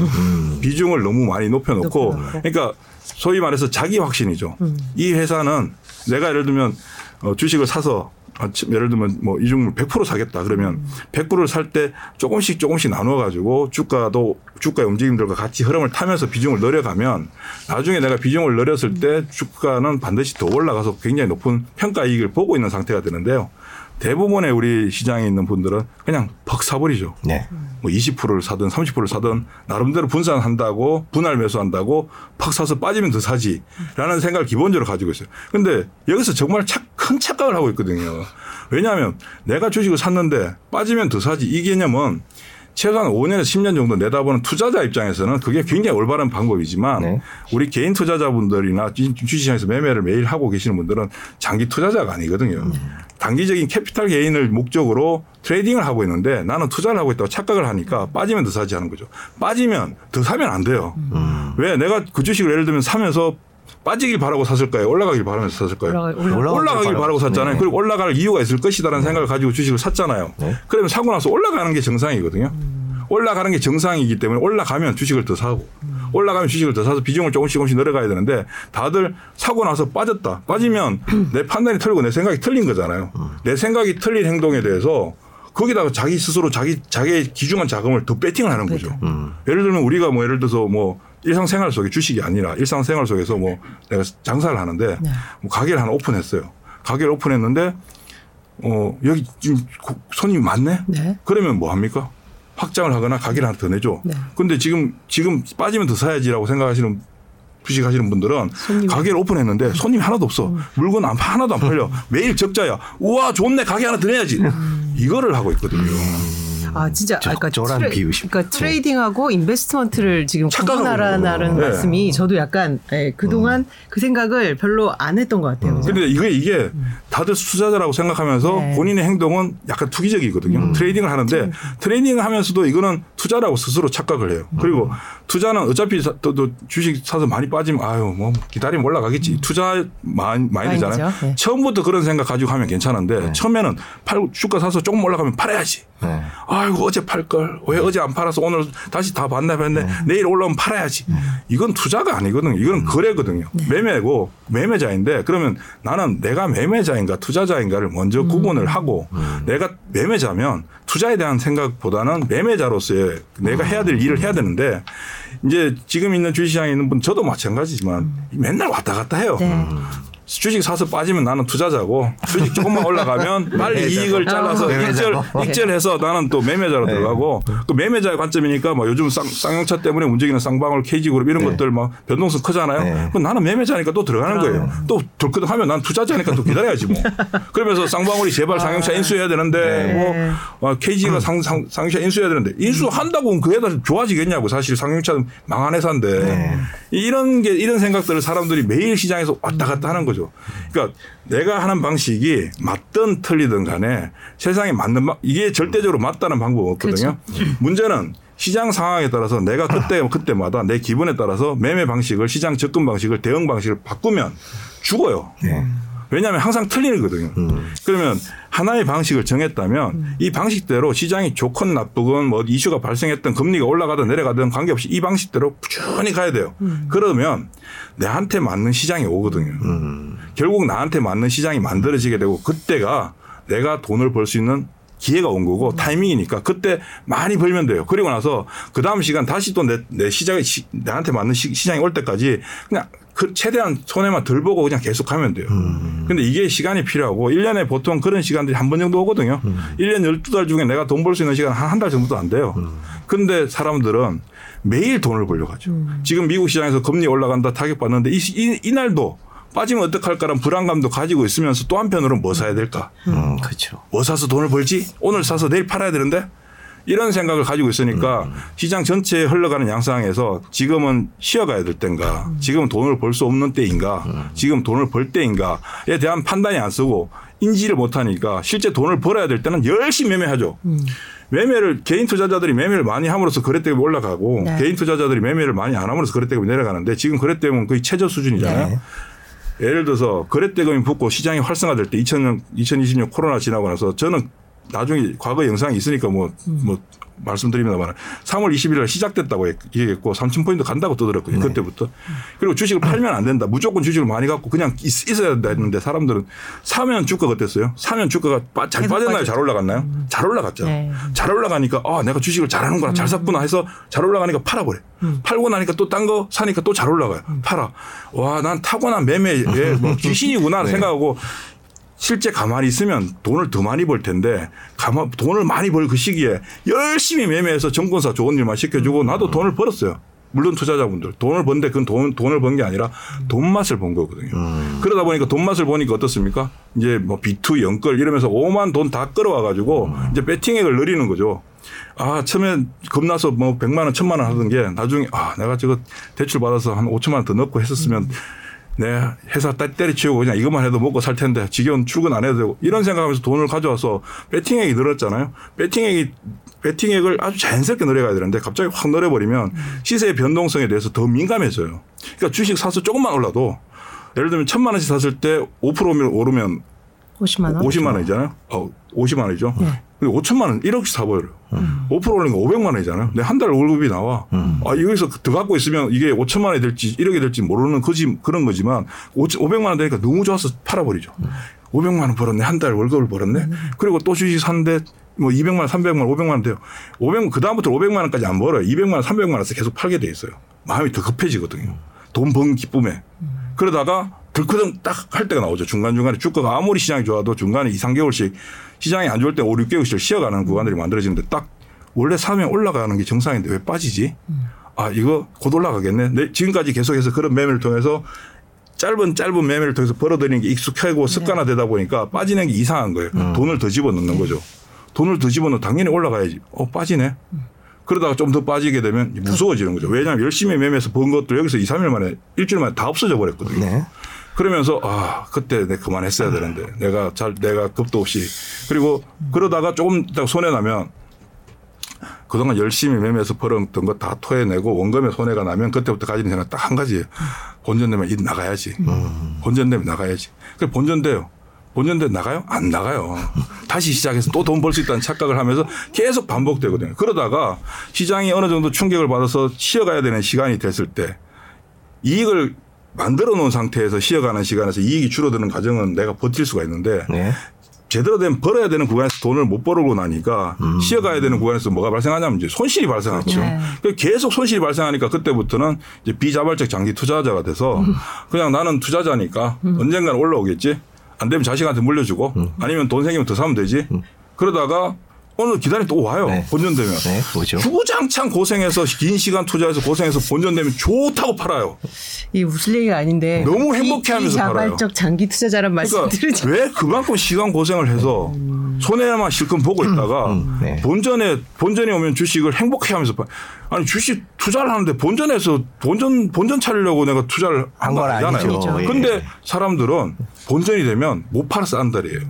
비중을 너무 많이 높여놓고 높여놓고. 그러니까 소위 말해서 자기 확신이죠. 이 회사는 내가 예를 들면 어, 주식을 사서 예를 들면 뭐이 종목 100% 사겠다 그러면 100%를 살 때 조금씩 조금씩 나눠 가지고 주가도 주가의 움직임들과 같이 흐름을 타면서 비중을 늘려가면 나중에 내가 비중을 늘렸을 때 주가는 반드시 더 올라가서 굉장히 높은 평가 이익을 보고 있는 상태가 되는데요. 대부분의 우리 시장에 있는 분들은 그냥 퍽 사버리죠. 네. 뭐 20%를 사든 30%를 사든 나름대로 분산한다고 분할 매수한다고 팍 사서 빠지면 더 사지라는 생각을 기본적으로 가지고 있어요. 근데 여기서 정말 착, 큰 착각을 하고 있거든요. 왜냐하면 내가 주식을 샀는데 빠지면 더 사지 이 개념은 최소한 5년에서 10년 정도 내다보는 투자자 입장에서는 그게 굉장히 올바른 방법이지만 네. 우리 개인 투자자분들이나 주- 주식시장에서 매매를 매일 하고 계시는 분들은 장기 투자자가 아니거든요. 단기적인 capital gain을 목적으로 trading을 하고 있는데 나는 투자를 하고 있다고 착각을 하니까 빠지면 더 사지 하는 거죠. 빠지면 더 사면 안 돼요. 왜 내가 그 주식을 예를 들면 사면서 빠지길 바라고 샀을까요? 올라가길 바라면서 샀을까요? 올라가- 올라가- 올라가길 올라가길 바라고 샀잖아요. 네. 그리고 올라갈 이유가 있을 것이다라는 생각을 가지고 주식을 샀잖아요. 네. 그러면 사고 나서 올라가는 게 정상이거든요. 올라가는 게 정상이기 때문에 올라가면 주식을 더 사고 올라가면 주식을 더 사서 비중을 조금씩 조금씩 늘어가야 되는데 다들 사고 나서 빠졌다. 빠지면 내 판단이 틀리고 내 생각이 틀린 거잖아요. 내 생각이 틀린 행동에 대해서 거기다가 자기 스스로 자기 자기의 기중한 자금을 더 배팅을 하는 거죠. 예를 들면 우리가 뭐 예를 들어서 뭐 일상생활 속에 주식이 아니라 일상생활 속에서 뭐 내가 장사를 하는데 뭐 가게를 하나 오픈했어요. 가게를 오픈했는데 어 여기 지금 고- 손님이 많네. 네. 그러면 뭐 합니까? 확장을 하거나 가게를 하나 더 내줘. 네. 근데 지금 지금 빠지면 더 사야지라고 생각하시는 주식 하시는 분들은 손님이- 가게를 오픈했는데 손님이 하나도 없어. 물건 안, 파- 하나도 안 팔려. 매일 적자야. 우와, 좋네. 가게 하나 더 내야지. 이거를 하고 있거든요. 아 진짜 아, 그러니까, 트레- 비유심. 그러니까 trading하고 investment를 지금 구분하라는 거예요. 말씀이 저도 약간 예, 그동안 그 생각을 별로 안 했던 것 같아요. 그죠? 근데 이게 이게 다들 투자자라고 생각하면서 네. 본인의 행동은 약간 투기적이거든요. trading을 하는데 trading을 하면서도 이거는 투자라고 스스로 착각을 해요. 그리고 투자는 어차피 사- 또, 또 주식 사서 많이 빠지면 아유 뭐 기다리면 올라가겠지. 투자 마인, 마인드잖아요. 네. 처음부터 그런 생각 가지고 하면 괜찮은데 처음에는 팔 주가 사서 조금 올라가면 팔아야지. 네. 아이고 어제 팔 걸. 왜 어제 안 팔아서 오늘 다시 다 봤네 봤네. 내일 올라오면 팔아야지. 이건 투자가 아니거든요. 이건 거래거든요. 매매고 매매자인데 그러면 나는 내가 매매자인가 투자자인가를 먼저 구분을 하고 내가 매매자면 투자에 대한 생각보다는 매매자로서의 내가 해야 될 일을 해야 되는데 이제 지금 있는 주식시장에 있는 분 저도 마찬가지지만 맨날 왔다 갔다 해요. 네. 주식 사서 빠지면 나는 투자자고 주식 조금만 올라가면 빨리. 이익을 잘라서 아. 익절. 익절해서 나는 또 매매자로 네. 들어가고 그 매매자의 관점이니까 뭐 요즘 쌍, 쌍용차 때문에 움직이는 쌍방울 KG그룹 이런 네. 것들 막 변동성 크잖아요. 네. 그럼 나는 매매자니까 또 들어가는 거예요. 또 덜크덕하면 난 투자자니까 또 기다려야지 뭐. 그러면서 쌍방울이 제발 쌍용차 인수해야 되는데 네. 뭐 어, KG가 상, 상, 쌍용차 인수해야 되는데 인수한다고 그 회사 좋아지겠냐고 사실 쌍용차는 망한 회사인데 네. 이런 게 이런 생각들을 사람들이 매일 시장에서 왔다 갔다 하는 거죠. 그러니까 내가 하는 방식이 맞든 틀리든 간에 세상에 맞는 방 이게 절대적으로 맞다는 방법 없거든요. 문제는 시장 상황에 따라서 내가 그때 그때마다 내 기분에 따라서 매매 방식을 시장 접근 방식을 대응 방식을 바꾸면 죽어요. 네. 왜냐하면 항상 틀리거든요. 그러면 하나의 방식을 정했다면 이 방식대로 시장이 좋건 나쁘건 뭐 이슈가 발생했던 금리가 올라가든 내려가든 관계없이 이 방식대로 꾸준히 가야 돼요. 그러면 내한테 맞는 시장이 오거든요. 결국 나한테 맞는 시장이 만들어지게 되고 그때가 내가 돈을 벌 수 있는 기회가 온 거고 타이밍이니까 그때 많이 벌면 돼요. 그리고 나서 그 다음 시간 다시 또 내 내 시장이 시- 나한테 맞는 시, 장이올 때까지 그냥 그 최대한 손해만 덜 보고 그냥 계속 하면 돼요. 근데 이게 시간이 필요하고 1년에 보통 그런 시간들이 한 번 정도 오거든요. 1년 12달 중에 내가 돈 벌 수 있는 시간 한한달 정도도 안 돼요. 근데 사람들은 매일 돈을 벌려고 하죠. 지금 미국 시장에서 금리 올라간다 타격받는데 이, 이, 이날도 빠지면 어떡할까라는 불안감도 가지고 있으면서 또 한편으로는 뭐 사야 될까? 음, 그렇죠. 뭐 사서 돈을 벌지? 오늘 사서 내일 팔아야 되는데? 이런 생각을 가지고 있으니까 시장 전체에 흘러가는 양상에서 지금은 쉬어가야 될 때인가 지금 돈을 벌 수 없는 때인가 지금 돈을 벌 때인가에 대한 판단이 안 쓰고 인지를 못하니까 실제 돈을 벌어야 될 때는 열심히 매매하죠. 매매를 개인 투자자들이 매매를 많이 함으로써 거래대금이 올라가고 네. 개인 투자자들이 매매를 많이 안 함으로써 거래대금이 내려가는데 지금 거래대금은 거의 최저 수준이잖아요. 네. 예를 들어서 거래대금이 붙고 시장이 활성화될 때 2000년, 2020년 코로나 지나고 나서 저는 나중에 과거 영상이 있으니까 뭐, 뭐 말씀드립니다만 3월 20일 날 시작됐다고 얘- 얘기했고 3,000포인트 간다고 떠들었거든요. 그때부터. 그리고 주식을 팔면 안 된다. 무조건 주식을 많이 갖고 그냥 있, 있어야 된다 했는데 사람들은 사면 주가가 어땠어요? 사면 주가가 빠- 잘 빠졌나요? 빠졌죠. 잘 올라갔나요? 잘 올라갔죠. 네. 잘 올라가니까 아 내가 주식을 잘하는구나 잘 샀구나 해서 잘 올라가니까 팔아버려. 팔고 나니까 또 딴 거 사니까 또 잘 올라가요. 팔아. 와 난 타고난 매매에 뭐 귀신이구나 네. 생각하고 실제 가만히 있으면 돈을 더 많이 벌 텐데 가만 돈을 많이 벌 그 시기에 열심히 매매해서 증권사 좋은 일만 시켜주고 나도 돈을 벌었어요. 물론 투자자분들 돈을 번데 그건 돈, 돈을 번 게 아니라 돈 맛을 본 거거든요. 그러다 보니까 돈 맛을 보니까 어떻습니까? 이제 뭐 빚투 영끌 이러면서 오만 돈 다 끌어와 가지고 이제 베팅액을 늘리는 거죠. 아, 처음에 겁나서 뭐 100만 원, 1000만 원 하던 게 나중에 아, 내가 저거 대출 받아서 한 5천만 원 더 넣고 했었으면 내 회사 딱 때려치우고 그냥 이것만 해도 먹고 살 텐데 지겨운 출근 안 해도 되고 이런 생각하면서 돈을 가져와서 베팅액이 늘었잖아요. 베팅액이 베팅액을 아주 자연스럽게 늘어가야 되는데 갑자기 확 늘어버리면 시세의 변동성에 대해서 더 민감해져요. 그러니까 주식 사서 조금만 올라도 예를 들면 천만 원씩 샀을 때 5% 오르면 50만 원. 50만 원이잖아요. 어, 50만 원이죠. 근데 5천만 원 1억씩 사버려요. 5% 오르면 500만 원이잖아요. 근데 한 달 월급이 나와. 아, 여기서 더 갖고 있으면 이게 5천만 원이 될지 1억이 될지 모르는 거지, 그런 거지만 500만 원 되니까 너무 좋아서 팔아버리죠. 500만 원 벌었네. 한 달 월급을 벌었네. 그리고 또 주식 샀는데 뭐 200만 원, 300만 원, 500만 원 돼요. 500, 그다음부터 500만 원까지 안 벌어요. 200만 원, 300만 원에서 계속 팔게 돼 있어요. 마음이 더 급해지거든요. 돈 번 기쁨에. 그러다가 덜커덩 딱 할 때가 나오죠. 중간중간에 주가가 아무리 시장이 좋아도 중간에 2, 3개월씩 시장이 안 좋을 때 5, 6개월씩 쉬어가는 구간들이 만들어지는데 딱 원래 사면 올라가는 게 정상인데 왜 빠지지? 아, 이거 곧 올라가겠네. 네, 지금까지 계속해서 그런 매매를 통해서 짧은 짧은 매매를 통해서 벌어들이는 게 익숙하고 습관화되다 보니까 빠지는 게 이상한 거예요. 돈을 더 집어넣는 거죠. 돈을 더 집어넣으면 당연히 올라가야지. 어, 빠지네. 그러다가 좀 더 빠지게 되면 무서워지는 거죠. 왜냐하면 열심히 매매해서 번 것도 여기서 2, 3일 만에 일주일 만에 다 없어져 버렸거든요. 네. 그러면서 아 그때 내가 그만했어야 되는데 내가 잘 내가 겁도 없이 그리고 그러다가 조금 딱 손해 나면 그동안 열심히 매매해서 벌었던 거 다 토해내고 원금에 손해가 나면 그때부터 가지는 생각 딱 한 가지예요. 본전 되면 이 나가야지. 본전 되면 나가야지. 그 본전 돼요. 본전돼 나가요? 안 나가요. 다시 시작해서 또 돈 벌 수 있다는 착각을 하면서 계속 반복되거든요. 그러다가 시장이 어느 정도 충격을 받아서 쉬어가야 되는 시간이 됐을 때 이익을 만들어 놓은 상태에서 쉬어가는 시간에서 이익이 줄어드는 과정은 내가 버틸 수가 있는데 네. 제대로 된 벌어야 되는 구간에서 돈을 못 벌고 나니까 쉬어가야 되는 구간에서 뭐가 발생하냐면 이제 손실이 발생하죠. 네. 그 계속 손실이 발생하니까 그때부터는 이제 비자발적 장기 투자자가 돼서 그냥 나는 투자자니까 언젠가는 올라오겠지. 안 되면 자식한테 물려주고 아니면 돈 생기면 더 사면 되지. 그러다가 오늘 기다리 또 와요. 네. 본전 되면. 네, 오죠. 주구장창 고생해서 긴 시간 투자해서 고생해서 본전 되면 좋다고 팔아요. 이 웃을 얘기가 아닌데 너무 행복해하면서 자발적 장기 투자자란 말씀 그러니까 들으죠. 왜 그만큼 시간 고생을 해서 손해만 실컷 보고 있다가 네. 본전에 본전에 오면 주식을 행복해하면서 봐. 아니 주식 투자를 하는데 본전에서 본전 본전 차리려고 내가 투자를 한 건 아니잖아요. 아니죠. 예. 근데 사람들은 본전이 되면 못 팔아서 안 달이에요.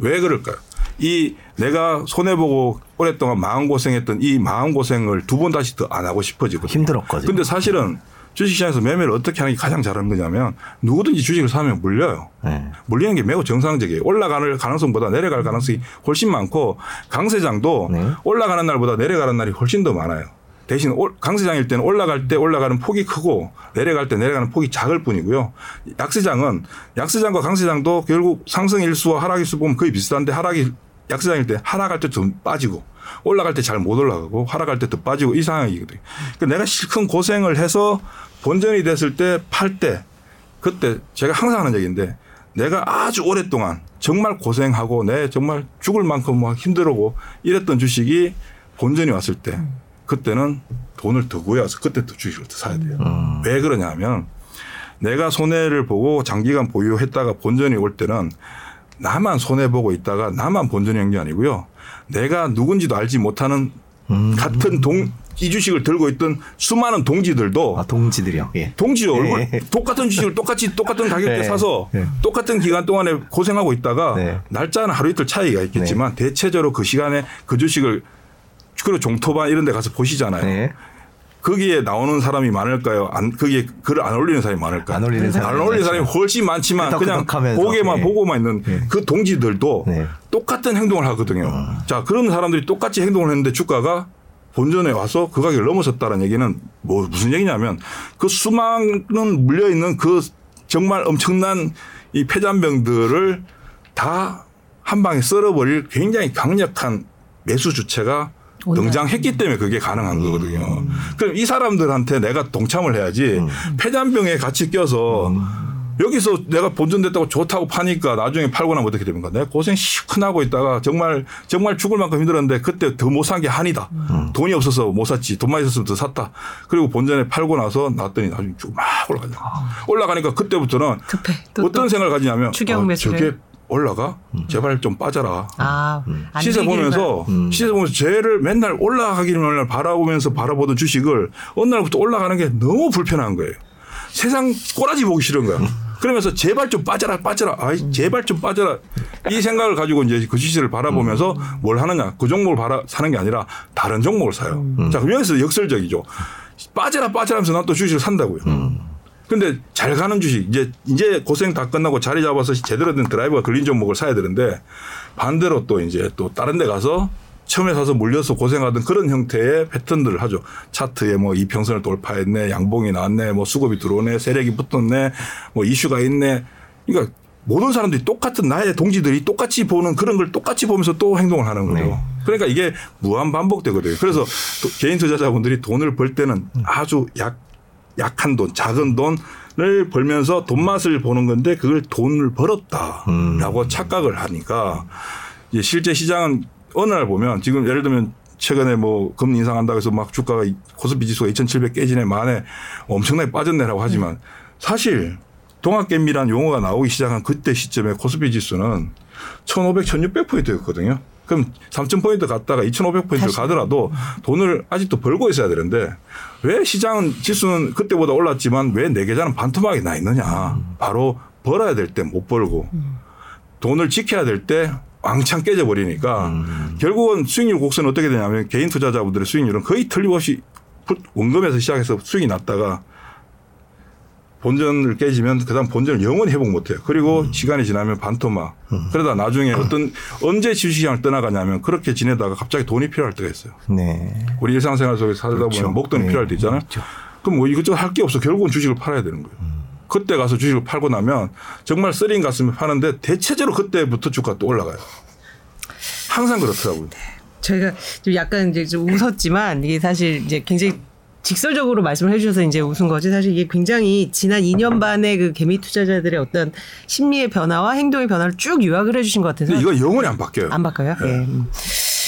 왜 그럴까요? 이 내가 손해 보고 오랫동안 마음 고생했던 이 마음 고생을 두 번 다시 더 안 하고 싶어지거든요. 힘들었거든요. 근데 사실은 주식시장에서 매매를 어떻게 하는 게 가장 잘하는 거냐면 누구든지 주식을 사면 물려요. 네. 물리는 게 매우 정상적이에요. 올라가는 가능성보다 내려갈 가능성이 훨씬 많고 강세장도 네. 올라가는 날보다 내려가는 날이 훨씬 더 많아요. 대신 올- 강세장일 때는 올라갈 때 올라가는 폭이 크고 내려갈 때 내려가는 폭이 작을 뿐이고요. 약세장은 약세장과 강세장도 결국 상승 일수와 하락 일수 보면 거의 비슷한데 하락이 약세장일 때 하락할 때 좀 빠지고 올라갈 때 잘 못 올라가고 하락할 때 더 빠지고 이 상황이거든요. 그러니까 내가 실컷 고생을 해서 본전이 됐을 때 팔 때 그때 제가 항상 하는 얘기인데 내가 아주 오랫동안 정말 고생하고 내 정말 죽을 만큼 막 힘들고 이랬던 주식이 본전이 왔을 때 그때는 돈을 더 구해와서 그때 또 주식을 더 사야 돼요. 왜 그러냐면 내가 손해를 보고 장기간 보유했다가 본전이 올 때는 나만 손해 보고 있다가 나만 본전이 한게 아니고요. 내가 누군지도 알지 못하는 같은 동 이 주식을 들고 있던 수많은 동지들도 아, 동지들이요. 예. 동지요. 네. 얼굴 똑같은 주식을 똑같이 똑같은 가격대 네. 사서 네. 똑같은 기간 동안에 고생하고 있다가 네. 날짜는 하루 이틀 차이가 있겠지만 대체적으로 그 시간에 그 주식을 그리고 종토반 이런 데 가서 보시잖아요. 네. 거기에 나오는 사람이 많을까요? 안 거기에 글을 안 올리는 사람이 많을까요? 안 올리는 사람이 안 올리는. 사람이 훨씬 많지만 그냥 끄덕끄덕하면서. 보게만 네. 보고만 있는 그 동지들도 네. 똑같은 행동을 하거든요. 자 그런 사람들이 똑같이 행동을 했는데 주가가 본전에 와서 그 가격을 넘어섰다는 얘기는 뭐 무슨 얘기냐면 그 수많은 물려 있는 그 정말 엄청난 이 폐잔병들을 다 한 방에 썰어버릴 굉장히 강력한 매수 주체가. 등장했기 때문에 그게 가능한 거거든요. 그럼 이 사람들한테 내가 동참을 해야지 폐잔병에 같이 껴서 여기서 내가 본전됐다고 좋다고 파니까 나중에 팔고 나면 어떻게 됩니까? 내가 고생 시큰하고 있다가 정말 정말 죽을 만큼 힘들었는데 그때 더 못 산 게 한이다. 돈이 없어서 못 샀지. 돈만 있었으면 더 샀다. 그리고 본전에 팔고 나서 나왔더니 나중에 쭉 막 올라가죠. 올라가니까 그때부터는 급해. 또, 어떤 또. 생각을 가지냐면 추경 아, 매수를. 저게 올라가? 제발 좀 빠져라. 아, 안 시세 보면서 시세 보면서 쟤를 맨날 올라가기를 바라보면서 바라보던 주식을 어느 날부터 올라가는 게 너무 불편한 거예요. 세상 꼬라지 보기 싫은 거야. 그러면서 제발 좀 빠져라 빠져라 아이 제발 좀 빠져라 이 생각을 가지고 이제 그 주식을 바라보면서 뭘 하느냐 그 종목을 바라 사는 게 아니라 다른 종목을 사요. 자 그럼 여기서 역설적이죠. 빠져라 빠져라 하면서 난 또 주식을 산다고요. 근데 잘 가는 주식 이제 이제 고생 다 끝나고 자리 잡아서 제대로 된 드라이버가 걸린 종목을 사야 되는데 반대로 또 이제 또 다른 데 가서 처음에 사서 물려서 고생하던 그런 형태의 패턴들을 하죠. 차트에 뭐 이평선을 돌파했네, 양봉이 나왔네, 뭐 수급이 들어오네, 세력이 붙었네, 뭐 이슈가 있네. 그러니까 모든 사람들이 똑같은 나의 동지들이 똑같이 보는 그런 걸 똑같이 보면서 또 행동을 하는 거죠. 네. 그러니까 이게 무한 반복되거든요. 그래서 또 개인 투자자분들이 돈을 벌 때는 아주 약 약한 돈, 작은 돈을 벌면서 돈 맛을 보는 건데 그걸 돈을 벌었다라고 착각을 하니까 이제 실제 시장은 어느 날 보면 지금 예를 들면 최근에 뭐 금리 인상한다고 해서 막 주가가 코스피 지수가 2,700 깨지네 만에 엄청나게 빠졌네라고 하지만 사실 동학개미란 용어가 나오기 시작한 그때 시점에 코스피 지수는 1,500, 1,600포인트였거든요. 그럼 3,000포인트 갔다가 2,500포인트 다시. 가더라도 돈을 아직도 벌고 있어야 되는데 왜 시장은 지수는 그때보다 올랐지만 왜 내 계좌는 반토막이 나 있느냐. 바로 벌어야 될 때 못 벌고 돈을 지켜야 될 때 왕창 깨져버리니까 결국은 수익률 곡선은 어떻게 되냐면 개인 투자자분들의 수익률은 거의 틀림없이 원금에서 시작해서 수익이 났다가 본전을 깨지면 그다음 본전을 영원히 회복 못해요. 그리고 시간이 지나면 반토막. 그러다 나중에 어떤 언제 주식시장을 떠나가냐면 그렇게 지내다가 갑자기 돈이 필요할 때가 있어요. 네. 우리 일상생활 속에 살다 그렇죠. 보면 목돈이 네, 필요할 때 있잖아요. 그렇죠. 그럼 뭐 이것저것 할 게 없어. 결국은 주식을 팔아야 되는 거예요. 그때 가서 주식을 팔고 나면 정말 쓰린 갔으면 파는데 대체적으로 그때부터 주가 또 올라가요. 항상 그렇더라고요. 저희가 좀 약간 이제 좀 웃었지만 이게 사실 이제 굉장히 직설적으로 말씀을 해주셔서 이제 웃은 거지 사실 이게 굉장히 지난 2년 반의 그 개미 투자자들의 어떤 심리의 변화와 행동의 변화를 쭉 요약을 해주신 것 같아서 이거 영원히 안 바뀌어요. 안 바꿔요. 예. 음.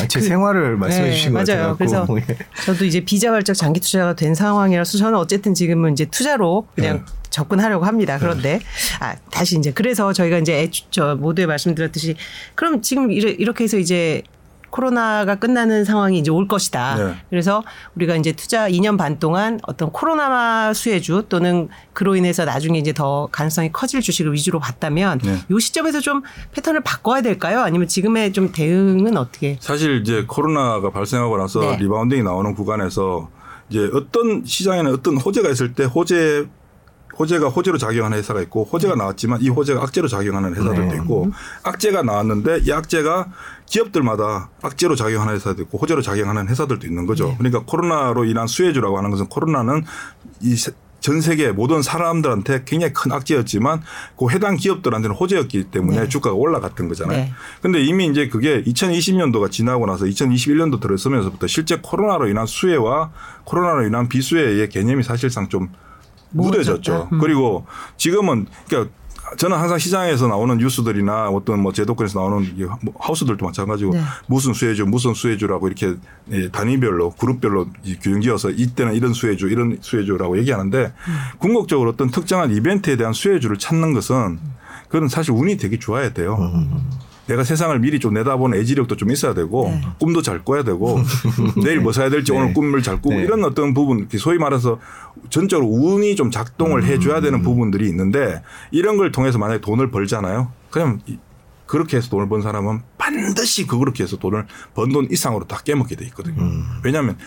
아, 제 생활을 말씀해 네, 주신 것 맞아요. 같아요. 그래서 저도 이제 비자발적 장기 투자가 된 상황이라서 저는 어쨌든 지금은 이제 투자로 그냥 네. 접근하려고 합니다. 그런데 아 다시 이제 그래서 저희가 이제 애초- 저 모두에 말씀드렸듯이 그럼 지금 이래- 이렇게 해서 이제 코로나가 끝나는 상황이 이제 올 것이다. 네. 그래서 우리가 이제 투자 2년 반 동안 어떤 코로나 수혜주 또는 그로 인해서 나중에 이제 더 가능성이 커질 주식을 위주로 봤다면 네. 이 시점에서 좀 패턴을 바꿔야 될까요? 아니면 지금의 좀 대응은 어떻게? 사실 이제 코로나가 발생하고 나서 네. rebounding이 나오는 구간에서 이제 어떤 시장에는 어떤 호재가 있을 때 호재 호재가 호재로 작용하는 회사가 있고 호재가 나왔지만 이 호재가 악재로 작용하는 회사들도 네. 있고 악재가 나왔는데 이 악재가 기업들마다 악재로 작용하는 회사도 있고 호재로 작용하는 회사들도 있는 거죠. 그러니까 코로나로 인한 수혜주라고 하는 것은 코로나는 이전 세계 모든 사람들한테 굉장히 큰 악재였지만 그 해당 기업들한테는 호재였기 때문에 네. 주가가 올라갔던 거잖아요. 네. 근데 이미 이제 그게 2020년도가 지나고 나서 2021년도 들어서면서부터 실제 코로나로 인한 수혜와 코로나로 인한 비수혜의 개념이 사실상 좀 무뎌졌죠. 음. 그리고 지금은 그러니까 저는 항상 시장에서 나오는 뉴스들이나 어떤 뭐 제도권에서 나오는 이뭐 하우스들도 마찬가지고 네. 무슨 수혜주 무슨 수혜주라고 이렇게 예, 단위별로 그룹별로 이 규정지어서 이때는 이런 수혜주 이런 수혜주라고 얘기하는데 음. 궁극적으로 어떤 특정한 이벤트에 대한 수혜주를 찾는 것은 그건 사실 운이 되게 좋아야 돼요. 내가 세상을 미리 좀 내다보는 애지력도 좀 있어야 되고 네. 꿈도 잘 꿔야 되고 내일 뭐 사야 될지 네. 오늘 꿈을 잘 꾸고 네. 이런 어떤 부분 소위 말해서 전적으로 운이 좀 작동을 해줘야 되는 부분들이 있는데 이런 걸 통해서 만약에 돈을 벌잖아요. 그냥 이- 그렇게 해서 돈을 번 사람은 반드시 그렇게 해서 돈을 번 돈 이상으로 다 깨먹게 돼 있거든요. 왜냐하면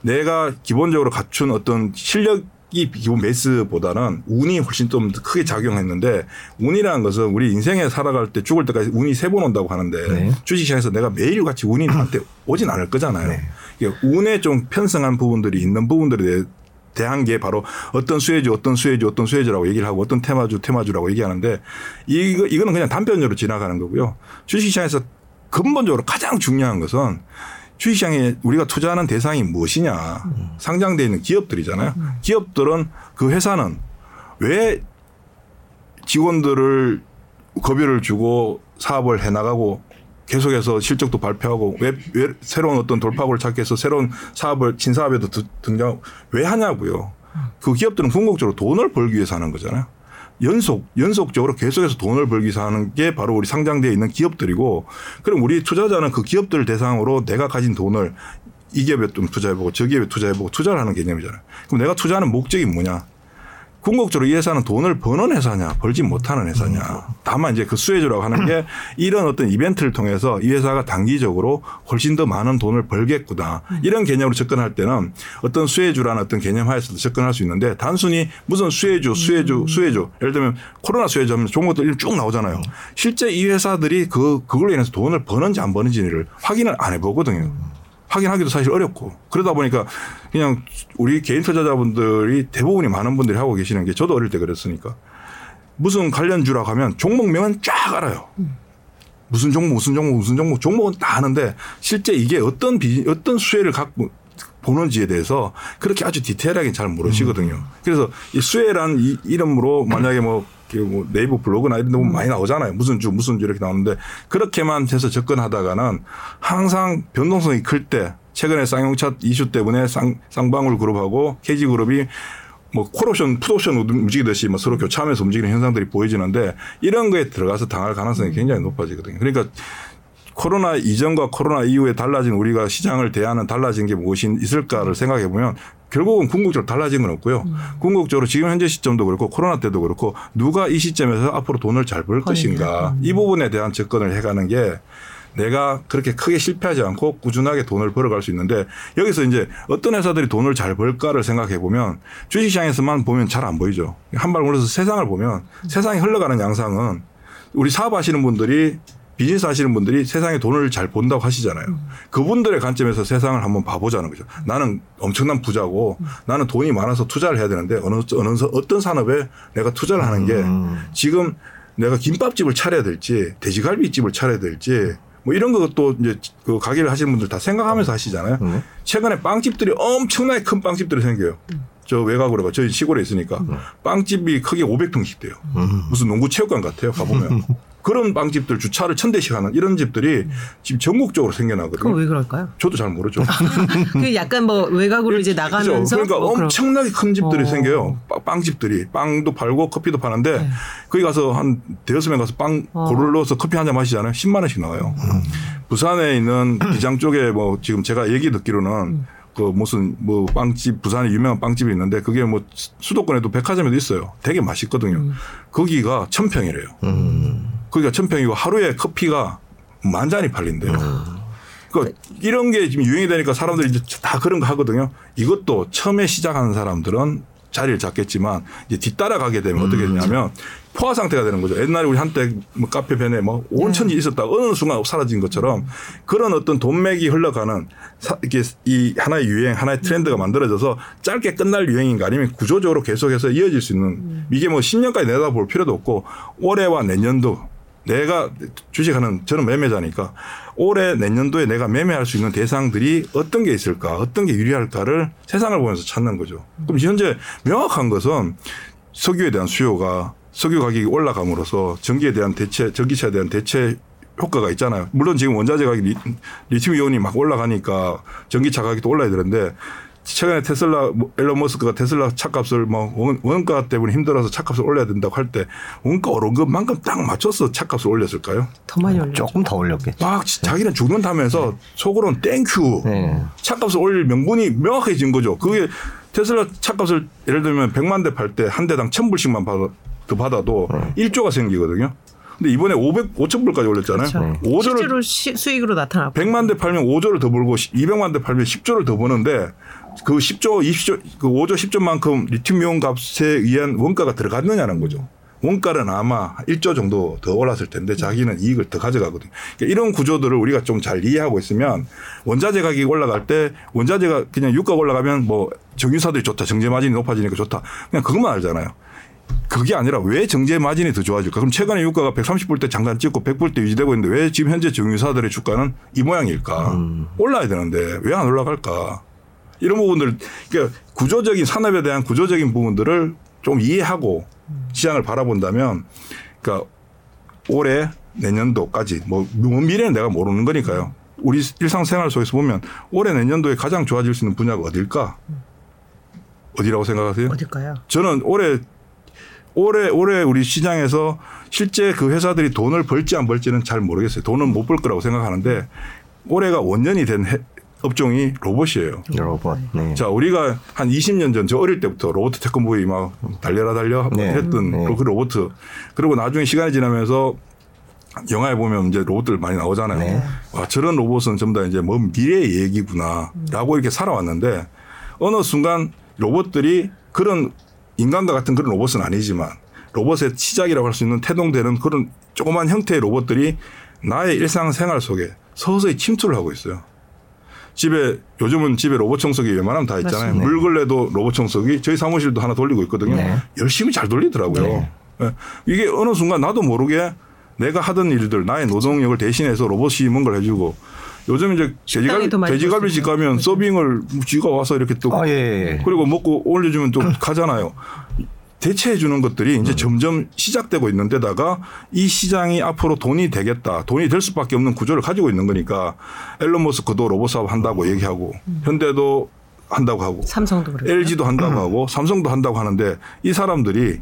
내가 기본적으로 갖춘 어떤 실력 이 기본 베이스보다는 운이 훨씬 좀 크게 작용했는데 운이라는 것은 우리 인생에 살아갈 때 죽을 때까지 운이 세 번 온다고 하는데 네. 주식시장에서 내가 매일 같이 운이 나한테 오진 않을 거잖아요. 네. 그러니까 운에 좀 편성한 부분들이 있는 부분들에 대해 대한 게 바로 어떤 수혜주, 어떤 수혜주, 어떤 수혜주라고 얘기를 하고 어떤 테마주, 테마주라고 얘기하는데 이거 이거는 그냥 단편적으로 지나가는 거고요. 주식시장에서 근본적으로 가장 중요한 것은 주식시장에 우리가 투자하는 대상이 무엇이냐. 상장되어 있는 기업들이잖아요. 기업들은 그 회사는 왜 직원들을 급여를 주고 사업을 해나가고 계속해서 실적도 발표하고 왜, 왜 새로운 어떤 돌파구를 찾기 위해서 새로운 사업을 신사업에도 드- 등장 왜 하냐고요. 그 기업들은 궁극적으로 돈을 벌기 위해서 하는 거잖아요. 연속 연속적으로 계속해서 돈을 벌기 하는 게 바로 우리 상장되어 있는 기업들이고 그럼 우리 투자자는 그 기업들 대상으로 내가 가진 돈을 이 기업에 좀 투자해보고 저 기업에 투자해보고 투자를 하는 개념이잖아요. 그럼 내가 투자하는 목적이 뭐냐? 궁극적으로 이 회사는 돈을 버는 회사냐, 벌지 못하는 회사냐. 다만 이제 그 수혜주라고 하는 게 이런 어떤 이벤트를 통해서 이 회사가 단기적으로 훨씬 더 많은 돈을 벌겠구나. 이런 개념으로 접근할 때는 어떤 수혜주라는 어떤 개념 하에서도 접근할 수 있는데 단순히 무슨 수혜주, 수혜주, 수혜주. 예를 들면 코로나 수혜주 하면 종목들 이름 쭉 나오잖아요. 실제 이 회사들이 그, 그걸로 인해서 돈을 버는지 안 버는지를 확인을 안 해보거든요. 확인하기도 사실 어렵고 그러다 보니까 그냥 우리 개인 투자자분들이 대부분이 많은 분들이 하고 계시는 게 저도 어릴 때 그랬으니까 무슨 관련주라고 하면 종목명은 쫙 알아요. 무슨 종목 무슨 종목 무슨 종목 종목은 다 아는데 실제 이게 어떤 비 어떤 수혜를 갖고 보는지에 대해서 그렇게 아주 디테일하게 잘 모르시거든요. 그래서 이 수혜란 이 이름으로 만약에 뭐, 뭐 네이버 블로그나 이런 데 보면 많이 나오잖아요. 무슨 주 무슨 주 이렇게 나오는데 그렇게만 해서 접근하다가는 항상 변동성이 클 때 최근에 쌍용차 이슈 때문에 쌍, 쌍방울 그룹하고 KG 그룹이 뭐 콜옵션, 풋옵션 움직이듯이 뭐 서로 교차하면서 움직이는 현상들이 보여지는데 이런 거에 들어가서 당할 가능성이 굉장히 높아지거든요. 그러니까 코로나 이전과 코로나 이후에 달라진 우리가 시장을 대하는 달라진 게 무엇이 있을까를 생각해 보면 결국은 궁극적으로 달라진 건 없고요. 궁극적으로 지금 현재 시점도 그렇고 코로나 때도 그렇고 누가 이 시점에서 앞으로 돈을 잘 벌 것인가 이 부분에 대한 접근을 해가는 게 내가 그렇게 크게 실패하지 않고 꾸준하게 돈을 벌어갈 수 있는데 여기서 이제 어떤 회사들이 돈을 잘 벌까를 생각해 보면 주식시장에서만 보면 잘 안 보이죠. 한 발 물러서 세상을 보면 세상이 흘러가는 양상은 우리 사업하시는 분들이 비즈니스 하시는 분들이 세상에 돈을 잘 본다고 하시잖아요. 그분들의 관점에서 세상을 한번 봐보자는 거죠. 나는 엄청난 부자고 나는 돈이 많아서 투자를 해야 되는데 어느, 어느, 어떤 산업에 내가 투자를 하는 게 지금 내가 김밥집을 차려야 될지 돼지갈비집을 차려야 될지 뭐 이런 것도 이제 그 가게를 하시는 분들 다 생각하면서 하시잖아요. 네. 최근에 빵집들이 엄청나게 큰 빵집들이 생겨요. 저 외곽으로 저희 시골에 있으니까 빵집이 크게 500평씩 돼요. 무슨 농구 체육관 같아요. 가보면. 그런 빵집들 주차를 천 대씩 하는 이런 집들이 지금 전국적으로 생겨나거든요. 왜 그럴까요? 저도 잘 모르죠. 그 약간 뭐 외곽으로 이제? 나가면서 그러니까 뭐 엄청나게 큰 집들이 어. 생겨요. 빵- 빵집들이 빵도 팔고 커피도 파는데 네. 거기 가서 한 대여섯 명 가서 빵 어. 고를 넣어서 커피 한 잔 마시잖아요. 10만 원씩 나와요. 부산에 있는 기장 쪽에 뭐 지금 제가 얘기 듣기로는 그 무슨 뭐 빵집 부산에 유명한 빵집이 있는데 그게 뭐 수도권에도 백화점에도 있어요. 되게 맛있거든요. 거기가 천 평이래요. 음. 거기가 천 평이고 하루에 커피가 만 잔이 팔린대요. 그러니까 이런 게 지금 유행이 되니까 사람들이 이제 다 그런 거 하거든요. 이것도 처음에 시작하는 사람들은 자리를 잡겠지만 이제 뒤따라 가게 되면 어떻게 되냐면 포화 상태가 되는 거죠. 옛날에 우리 한때 뭐 카페 변에 뭐 온천지 있었다 어느 순간 사라진 것처럼 그런 어떤 돈맥이 흘러가는 사, 이게 이 하나의 유행, 하나의 트렌드가 만들어져서 짧게 끝날 유행인가 아니면 구조적으로 계속해서 이어질 수 있는 이게 뭐 10년까지 내다볼 필요도 없고 올해와 내년도 내가 주식하는 저는 매매자니까 올해 내년도에 내가 매매할 수 있는 대상들이 어떤 게 있을까, 어떤 게 유리할까를 세상을 보면서 찾는 거죠. 그럼 현재 명확한 것은 석유에 대한 수요가 석유 가격이 올라감으로써 전기에 대한 대체, 전기차에 대한 대체 효과가 있잖아요. 물론 지금 원자재 가격이 리, 리튬 이온이 막 올라가니까 전기차 가격도 올라야 되는데 최근에 테슬라 뭐 앨런 머스크가 테슬라 차값을 뭐 원- 원가 때문에 힘들어서 차값을 올려야 된다고 할 때 원가 오른 것만큼 딱 맞춰서 차값을 올렸을까요? 더 많이 올려. 조금 더 올렸겠죠. 막 자기는 죽는다면서 속으로는 thank you 네. 차값을 올릴 명분이 명확해진 거죠. 그게 테슬라 차값을 예를 들면 100만 대 팔 때 한 대당 1000불씩만 받아, 더 받아도 1조가 생기거든요. 근데 이번에 500, 5,000불까지 올렸잖아요. 그렇죠. 5조를 실제로 시- 수익으로 나타나고. 100만 대 팔면 5조를 더 벌고 200만 대 팔면 10조를 더 버는데 그 10조, 20조, 그 5조, 10조만큼 리튬이온 값에 의한 원가가 들어갔느냐는 거죠. 원가는 아마 1조 정도 더 올랐을 텐데 자기는 이익을 더 가져가거든요. 그러니까 이런 구조들을 우리가 좀 잘 이해하고 있으면 원자재 가격이 올라갈 때 원자재가 그냥 유가가 올라가면 뭐 정유사들이 좋다. 정제 마진이 높아지니까 좋다. 그냥 그것만 알잖아요. 그게 아니라 왜 정제 마진이 더 좋아질까? 그럼 최근에 유가가 130불 때 잠깐 찍고 100불 때 유지되고 있는데 왜 지금 현재 정유사들의 주가는 이 모양일까? 올라야 되는데 왜 안 올라갈까? 이런 부분들, 그러니까 구조적인 산업에 대한 구조적인 부분들을 좀 이해하고 시장을 바라본다면, 그러니까 올해 내년도까지 뭐먼 미래는 내가 모르는 거니까요. 우리 일상생활 속에서 보면 올해 내년도에 가장 좋아질 수 있는 분야가 어딜까? 어디라고 생각하세요? 어딜까요? 저는 올해 올해 올해 우리 시장에서 실제 그 회사들이 돈을 벌지 안 벌지는 잘 모르겠어요. 돈은 못 벌 거라고 생각하는데 올해가 원년이 된 해- 업종이 로봇이에요. 로봇. 네. 자, 우리가 한 20년 전 저 어릴 때부터 로봇 태권보이 막 달려라 달려 네. 했던 네. 그 로봇. 그리고 나중에 시간이 지나면서 영화에 보면 이제 로봇들 많이 나오잖아요. 네. 와, 저런 로봇은 전부 다 이제 먼 미래의 얘기구나 라고 이렇게 살아왔는데 어느 순간 로봇들이 그런 인간과 같은 그런 로봇은 아니지만 로봇의 시작이라고 할 수 있는 태동되는 그런 조그만 형태의 로봇들이 나의 일상생활 속에 서서히 침투를 하고 있어요. 집에 요즘은 집에 로봇 청소기 웬만하면 다 있잖아요. 맞습니다. 물 걸레도 로봇 청소기 저희 사무실도 하나 돌리고 있거든요. 네. 열심히 잘 돌리더라고요. 네. 예. 이게 어느 순간 나도 모르게 내가 하던 일들 나의 노동력을 대신해서 로봇이 뭔가를 해주고 요즘 이제 돼지갈비, 돼지갈비집 수 있는 가면 서빙을 쥐가 와서 이렇게 또 아, 예, 예. 그리고 먹고 올려주면 또 가잖아요. 대체해 주는 것들이 음. 이제 점점 시작되고 있는 데다가 이 시장이 앞으로 돈이 되겠다. 돈이 될 수밖에 없는 구조를 가지고 있는 거니까 앨런 머스크도 로봇 사업 한다고 얘기하고 현대도 한다고 하고 삼성도 그래요. LG도 한다고 하고 삼성도 한다고 하는데 이 사람들이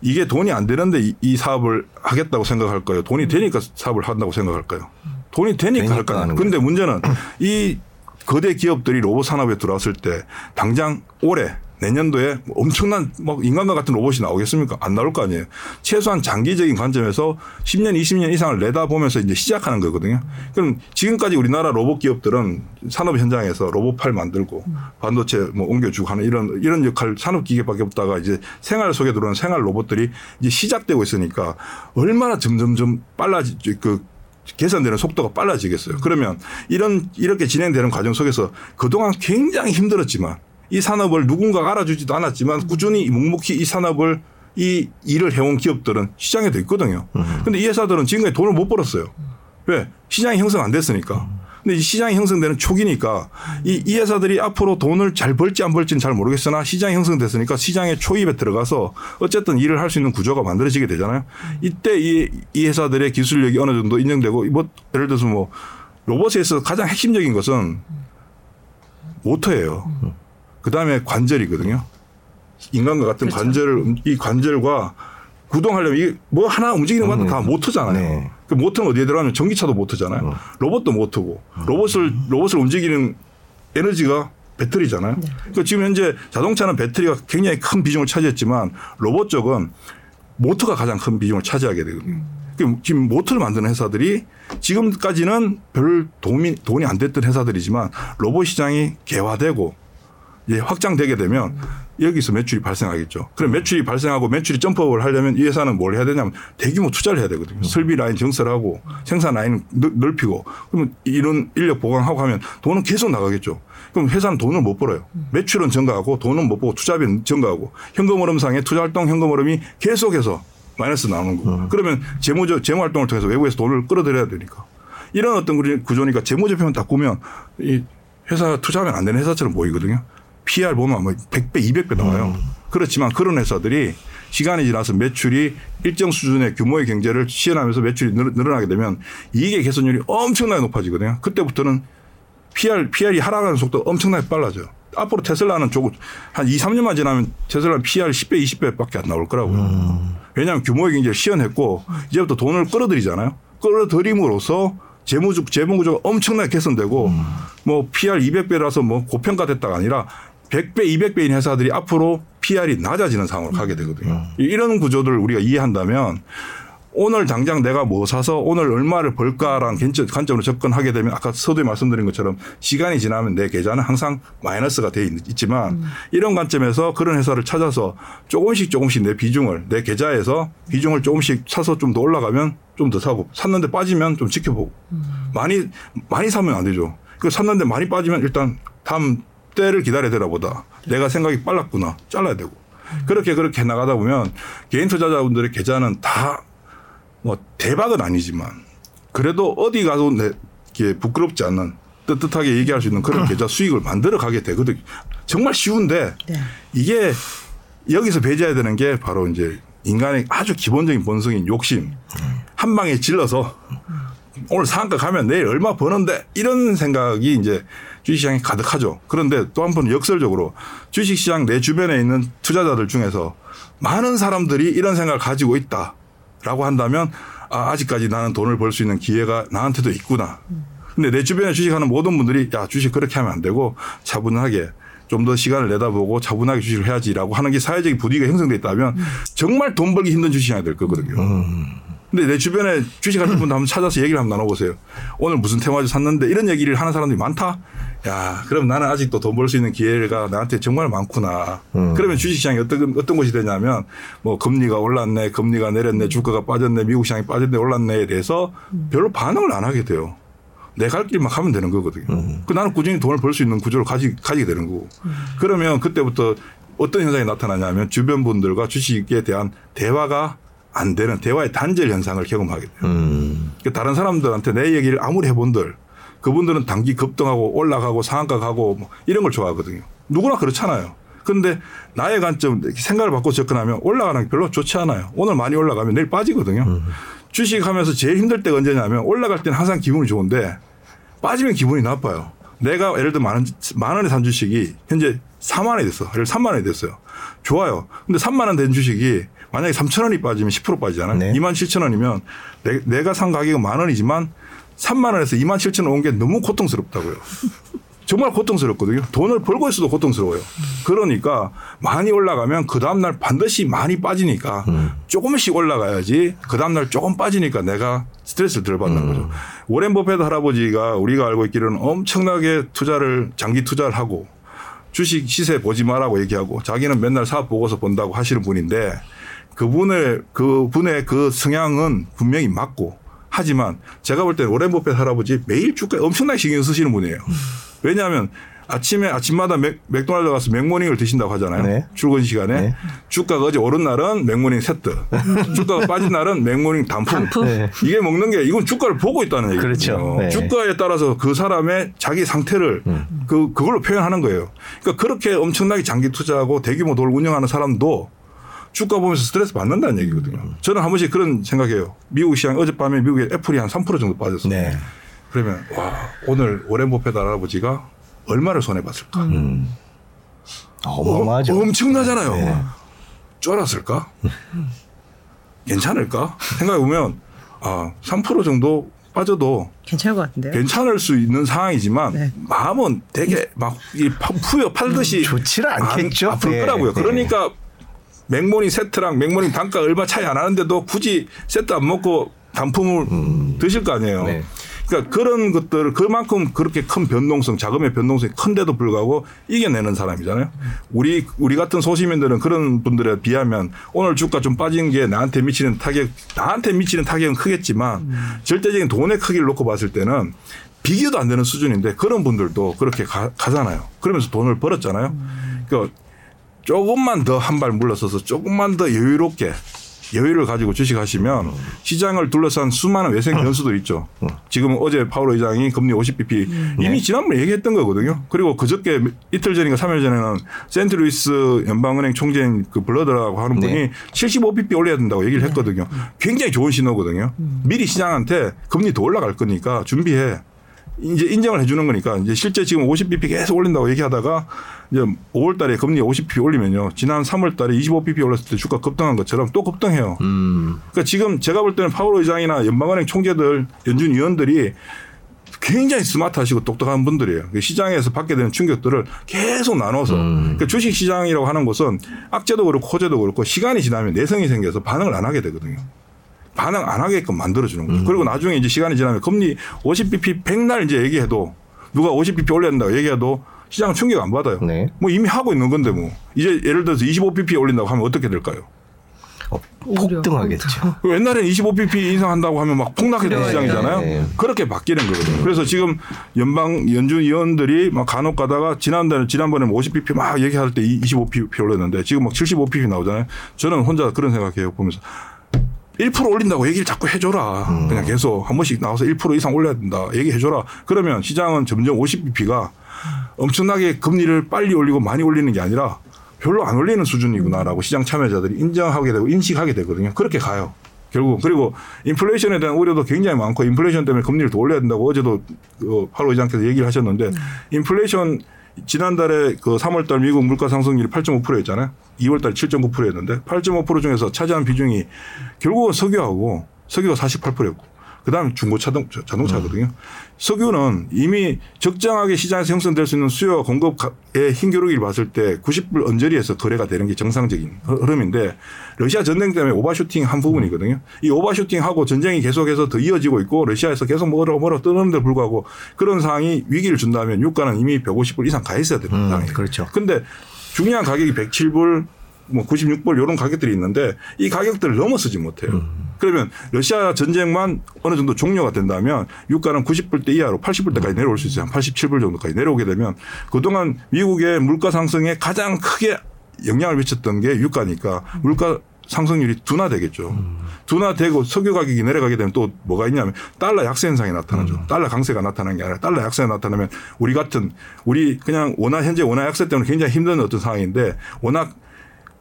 이게 돈이 안 되는데 이, 이 사업을 하겠다고 생각할 거예요. 돈이 되니까 사업을 한다고 생각할까요? 돈이 되니까 되니까 할 거예요. 하는 근데 문제는 이 거대 기업들이 로봇 산업에 들어왔을 때 당장 올해 내년도에 엄청난 막 인간과 같은 로봇이 나오겠습니까? 안 나올 거 아니에요. 최소한 장기적인 관점에서 10년, 20년 이상을 내다보면서 이제 시작하는 거거든요. 그럼 지금까지 우리나라 로봇 기업들은 산업 현장에서 로봇팔 만들고 반도체 뭐 옮겨주고 하는 이런 이런 역할 산업 기계밖에 없다가 이제 생활 속에 들어오는 생활 로봇들이 이제 시작되고 있으니까 얼마나 점점점 빨라지 그 개선되는 속도가 빨라지겠어요. 그러면 이런 이렇게 진행되는 과정 속에서 그동안 굉장히 힘들었지만 이 산업을 누군가가 알아주지도 않았지만 꾸준히 묵묵히 이 산업을 이 일을 해온 기업들은 시장에 도 있거든요. 근데 이 회사들은 지금까지 돈을 못 벌었어요. 왜? 시장이 형성 안 됐으니까. 근데 이 시장이 형성되는 초기니까 이, 이 회사들이 앞으로 돈을 잘 벌지 안 벌지는 잘 모르겠으나 시장이 형성됐으니까 시장의 초입에 들어가서 어쨌든 일을 할 수 있는 구조가 만들어지게 되잖아요. 이때 이, 이 회사들의 기술력이 어느 정도 인정되고 뭐 예를 들어서 뭐 로봇에 있어서 가장 핵심적인 것은 모터예요. 그 다음에 관절이거든요. 인간과 같은 그렇죠. 관절을 이 관절과 구동하려면 이게 뭐 하나 움직이는 것도 다 모터잖아요. 네. 그 모터는 어디에 들어가면 전기차도 모터잖아요. 로봇도 모터고 로봇을 로봇을 움직이는 에너지가 배터리잖아요. 그 지금 현재 자동차는 배터리가 굉장히 큰 비중을 차지했지만 로봇 쪽은 모터가 가장 큰 비중을 차지하게 되거든요. 그 지금 모터를 만드는 회사들이 지금까지는 별 도움이 돈이 안 됐던 회사들이지만 로봇 시장이 개화되고 이제 확장되게 되면 여기서 매출이 발생하겠죠. 그럼 매출이 발생하고 매출이 점프업을 하려면 이 회사는 뭘 해야 되냐면 대규모 투자를 해야 되거든요. 설비 라인 증설하고 생산 라인 넓- 넓히고 그러면 이런 인력 보강하고 하면 돈은 계속 나가겠죠. 그럼 회사는 돈을 못 벌어요. 매출은 증가하고 돈은 못 벌고 투자비는 증가하고 현금 흐름상에 투자 활동 현금 흐름이 계속해서 마이너스 나오는 거고. 그러면 재무적 재무 활동을 통해서 외국에서 돈을 끌어들여야 되니까. 이런 어떤 구조- 구조니까 재무제표만 딱 보면 이 회사 투자하면 안 되는 회사처럼 보이거든요. PR 보면 뭐 100배, 200배 나와요. 그렇지만 그런 회사들이 시간이 지나서 매출이 일정 수준의 규모의 경제를 시현하면서 매출이 늘- 늘어나게 되면 이익의 개선율이 엄청나게 높아지거든요. 그때부터는 PR, PR이 하락하는 속도가 엄청나게 빨라져요. 앞으로 테슬라는 조금 한 2, 3년만 지나면 테슬라는 PR 10배, 20배밖에 안 나올 거라고요. 왜냐하면 규모의 경제를 시현했고 이제부터 돈을 끌어들이잖아요. 끌어들임으로써 재무적 재무 구조가 엄청나게 개선되고 뭐 PR 200배라서 뭐 고평가됐다가 아니라 100배, 200배인 회사들이 앞으로 PR이 낮아지는 상황으로 가게 되거든요. 이런 구조들을 우리가 이해한다면 오늘 당장 내가 뭐 사서 오늘 얼마를 벌까라는 관점- 관점으로 접근하게 되면 아까 서두에 말씀드린 것처럼 시간이 지나면 내 계좌는 항상 마이너스가 돼 있- 있지만 이런 관점에서 그런 회사를 찾아서 조금씩 조금씩 내 비중을 내 계좌에서 비중을 조금씩 사서 좀 더 올라가면 좀 더 사고 샀는데 빠지면 좀 지켜보고 많이 많이 사면 안 되죠. 그 샀는데 많이 빠지면 일단 다음 때를 기다려야 되나 보다. 내가 생각이 빨랐구나. 잘라야 되고. 그렇게 그렇게 나가다 보면 개인 투자자분들의 계좌는 다 뭐 대박은 아니지만 그래도 어디 가도 내, 이게 부끄럽지 않는 뜨뜻하게 얘기할 수 있는 그런 계좌 수익을 만들어 가게 되거든요. 정말 쉬운데 네. 이게 여기서 배제해야 되는 게 바로 이제 인간의 아주 기본적인 본성인 욕심. 한 방에 질러서 오늘 상한가 가면 내일 얼마 버는데 이런 생각이 이제 주식시장에 가득하죠. 그런데 또한번 역설적으로 주식시장 내 주변에 있는 투자자들 중에서 많은 사람들이 이런 생각을 가지고 있다라고 한다면 아, 아직까지 나는 돈을 벌 수 있는 기회가 나한테도 있구나. 근데 내 주변에 주식하는 모든 분들이 야 주식 그렇게 하면 안 되고 차분하게 좀 더 시간을 내다보고 차분하게 주식을 해야지라고 하는 게 사회적인 분위기가 형성돼 있다면 정말 돈 벌기 힘든 주식시장이 될 거거든요. 근데 내 주변에 주식하는 분들 한번 찾아서 얘기를 한번 나눠보세요. 오늘 무슨 테마주 샀는데 이런 얘기를 하는 사람들이 많다? 야, 그럼 나는 아직도 돈 벌 수 있는 기회가 나한테 정말 많구나. 그러면 주식시장이 어떤, 어떤 것이 되냐면 뭐 금리가 올랐네, 금리가 내렸네, 주가가 빠졌네, 미국 시장이 빠졌네, 올랐네에 대해서 별로 반응을 안 하게 돼요. 내 갈 길만 가면 되는 거거든요. 그 나는 꾸준히 돈을 벌 수 있는 구조를 가지, 가지게 되는 거고. 그러면 그때부터 어떤 현상이 나타나냐면 주변 분들과 주식에 대한 대화가 안 되는 대화의 단절 현상을 경험하게 돼요. 음. 그 다른 사람들한테 내 얘기를 아무리 해본들 그분들은 단기 급등하고 올라가고 상한가 가고 뭐 이런 걸 좋아하거든요. 누구나 그렇잖아요. 그런데 나의 관점 생각을 바꿔 접근하면 올라가는 게 별로 좋지 않아요. 오늘 많이 올라가면 내일 빠지거든요. 주식하면서 제일 힘들 때가 언제냐면 올라갈 때는 항상 기분이 좋은데 빠지면 기분이 나빠요. 내가 예를 들어 만, 원, 만 원에 산 주식이 현재 4만 원이 됐어. 예를 들어 3만 원이 됐어요. 좋아요. 근데 3만 원 된 주식이 만약에 3천 원이 빠지면 10% 빠지잖아요. 네. 2만 7천 원이면 내, 가산 가격은 만 원이지만 3만 원에서 2만 7천 원 온 게 너무 고통스럽다고요. 정말 고통스럽거든요. 돈을 벌고 있어도 고통스러워요. 그러니까 많이 올라가면 그 다음날 반드시 많이 빠지니까 조금씩 올라가야지 그 다음날 조금 빠지니까 내가 스트레스를 덜 받는 거죠. 오렌 버핏 할아버지가 우리가 알고 있기로는 엄청나게 투자를 장기 투자를 하고 주식 시세 보지 마라고 얘기하고 자기는 맨날 사업 보고서 본다고 하시는 분인데 그분의 그분의 그 성향은 분명히 맞고 하지만 제가 볼 때는 오렌 버핏 할아버지 매일 주가에 엄청나게 신경 쓰시는 분이에요. 왜냐하면 아침에 아침마다 맥, 맥도날드 가서 맥모닝을 드신다고 하잖아요. 네. 출근 시간에 네. 주가가 어제 오른 날은 맥모닝 세트, 주가가 빠진 날은 맥모닝 단품. 단품. 네. 이게 먹는 게 이건 주가를 보고 있다는 얘기죠. 그렇죠. 네. 주가에 따라서 그 사람의 자기 상태를 그 그걸로 표현하는 거예요. 그러니까 그렇게 엄청나게 장기 투자하고 대규모 돈 운영하는 사람도 주가 보면서 스트레스 받는다는 얘기거든요. 저는 한 번씩 그런 생각해요. 미국 시장 어젯밤에 미국의 애플이 한 3% 정도 빠졌어요. 네. 그러면 와 오늘 워렌 버핏 할아버지가 얼마를 손해 봤을까? 어마어마하죠. 엄청나잖아요. 네. 쫄았을까? 괜찮을까? 생각해 보면 아, 3% 정도 빠져도 괜찮을 것 같은데요. 괜찮을 수 있는 상황이지만 네. 마음은 되게 막 이 푸여 팔듯이 좋지는 않겠죠. 안- 아플 네. 거라고요. 네. 그러니까 맥모닝 세트랑 맥모닝 단품 얼마 차이 안 하는데도 굳이 세트 안 먹고 단품을 드실 거 아니에요. 네. 그러니까 그런 것들을 그만큼 그렇게 큰 변동성, 자금의 변동성이 큰데도 불구하고 이겨내는 사람이잖아요. 우리 우리 같은 소시민들은 그런 분들에 비하면 오늘 주가 좀 빠진 게 나한테 미치는 타격, 나한테 미치는 타격은 크겠지만 절대적인 돈의 크기를 놓고 봤을 때는 비교도 안 되는 수준인데 그런 분들도 그렇게 가, 가잖아요. 그러면서 돈을 벌었잖아요. 그러니까 조금만 더 한 발 물러서서 조금만 더 여유롭게 여유를 가지고 주식하시면 시장을 둘러싼 수많은 외생 변수도 있죠. 지금 어제 파월 의장이 금리 50bp 이미 지난번에 얘기했던 거거든요. 그리고 그저께 이틀 전인가 3일 전에는 세인트루이스 연방은행 총재인 그 불러드라고 하는 분이 네. 75bp 올려야 된다고 얘기를 했거든요. 굉장히 좋은 신호거든요. 미리 시장한테 금리 더 올라갈 거니까 준비해. 이제 인정을 해주는 거니까 이제 실제 지금 50bp 계속 올린다고 얘기하다가 이제 5월 달에 금리 50bp 올리면요. 지난 3월 달에 25bp 올랐을 때 주가 급등한 것처럼 또 급등해요. 음. 그러니까 지금 제가 볼 때는 파월 의장이나 연방은행 총재들, 연준 위원들이 굉장히 스마트하시고 똑똑한 분들이에요. 그 시장에서 받게 되는 충격들을 계속 나눠서 그러니까 주식 시장이라고 하는 것은 악재도 그렇고 호재도 그렇고 시간이 지나면 내성이 생겨서 반응을 안 하게 되거든요. 반응 안 하게끔 만들어주는 거죠. 그리고 나중에 이제 시간이 지나면 금리 50bp 백날 이제 얘기해도 누가 50bp 올려야 된다고 얘기해도 시장은 충격 안 받아요. 네. 뭐 이미 하고 있는 건데 뭐 이제 예를 들어서 25bp 올린다고 하면 어떻게 될까요? 어, 폭등하겠죠. 그 옛날에는 25bp 인상한다고 하면 막 폭락했던. 시장이잖아요. 네. 그렇게 바뀌는 거거든요. 그래서 지금 연방 연준 위원들이 막 간혹 가다가 지난달에 지난번에 50bp 막 얘기할 때 25bp 올렸는데 지금 막 75bp 나오잖아요. 저는 혼자 그런 생각해요. 보면서 1% 올린다고 얘기를 자꾸 해줘라. 그냥 계속 한 번씩 나와서 1% 이상 올려야 된다. 얘기해줘라. 그러면 시장은 점점 50bp가 엄청나게 금리를 빨리 올리고 많이 올리는 게 아니라 별로 안 올리는 수준이구나라고 시장 참여자들이 인정하게 되고 인식하게 되거든요. 그렇게 가요. 결국 그리고 인플레이션에 대한 우려도 굉장히 많고 인플레이션 때문에 금리를 더 올려야 된다고 어제도 그 하루 의장께서 얘기를 하셨는데 인플레이션 지난달에 그 3월달 미국 물가 상승률이 8.5%였잖아요. 2월달 7.9%였는데 8.5% 중에서 차지한 비중이 결국은 석유하고 석유가 48%였고 그다음에 중고차 등 자동차거든요. 석유는 이미 적정하게 시장에서 형성될 수 있는 수요와 공급의 힘겨루기를 봤을 때 90불 언저리에서 거래가 되는 게 정상적인 흐름인데 러시아 전쟁 때문에 오버슈팅 한 부분이거든요. 이 오버슈팅하고 전쟁이 계속해서 더 이어지고 있고 러시아에서 계속 뭐라 뭐라 뜨는데 불구하고 그런 상황이 위기를 준다면 유가는 이미 150불 이상 가 있어야 되는 음, 상황이에요. 그렇죠. 근데 중요한 가격이 107불 뭐 96불 이런 가격들이 있는데 이 가격들을 넘어서지 못해요. 그러면 러시아 전쟁만 어느 정도 종료가 된다면 유가는 90불대 이하로 80불대까지 내려올 수 있어요. 한 87불 정도까지 내려오게 되면 그동안 미국의 물가 상승에 가장 크게 영향을 미쳤던 게 유가니까 물가 상승률이 둔화되겠죠. 둔화되고 석유 가격이 내려가게 되면 또 뭐가 있냐면 달러 약세 현상이 나타나죠. 달러 강세가 나타나는 게 아니라 달러 약세가 나타나면 우리 같은 우리 그냥 원화 현재 원화 약세 때문에 굉장히 힘든 어떤 상황인데 워낙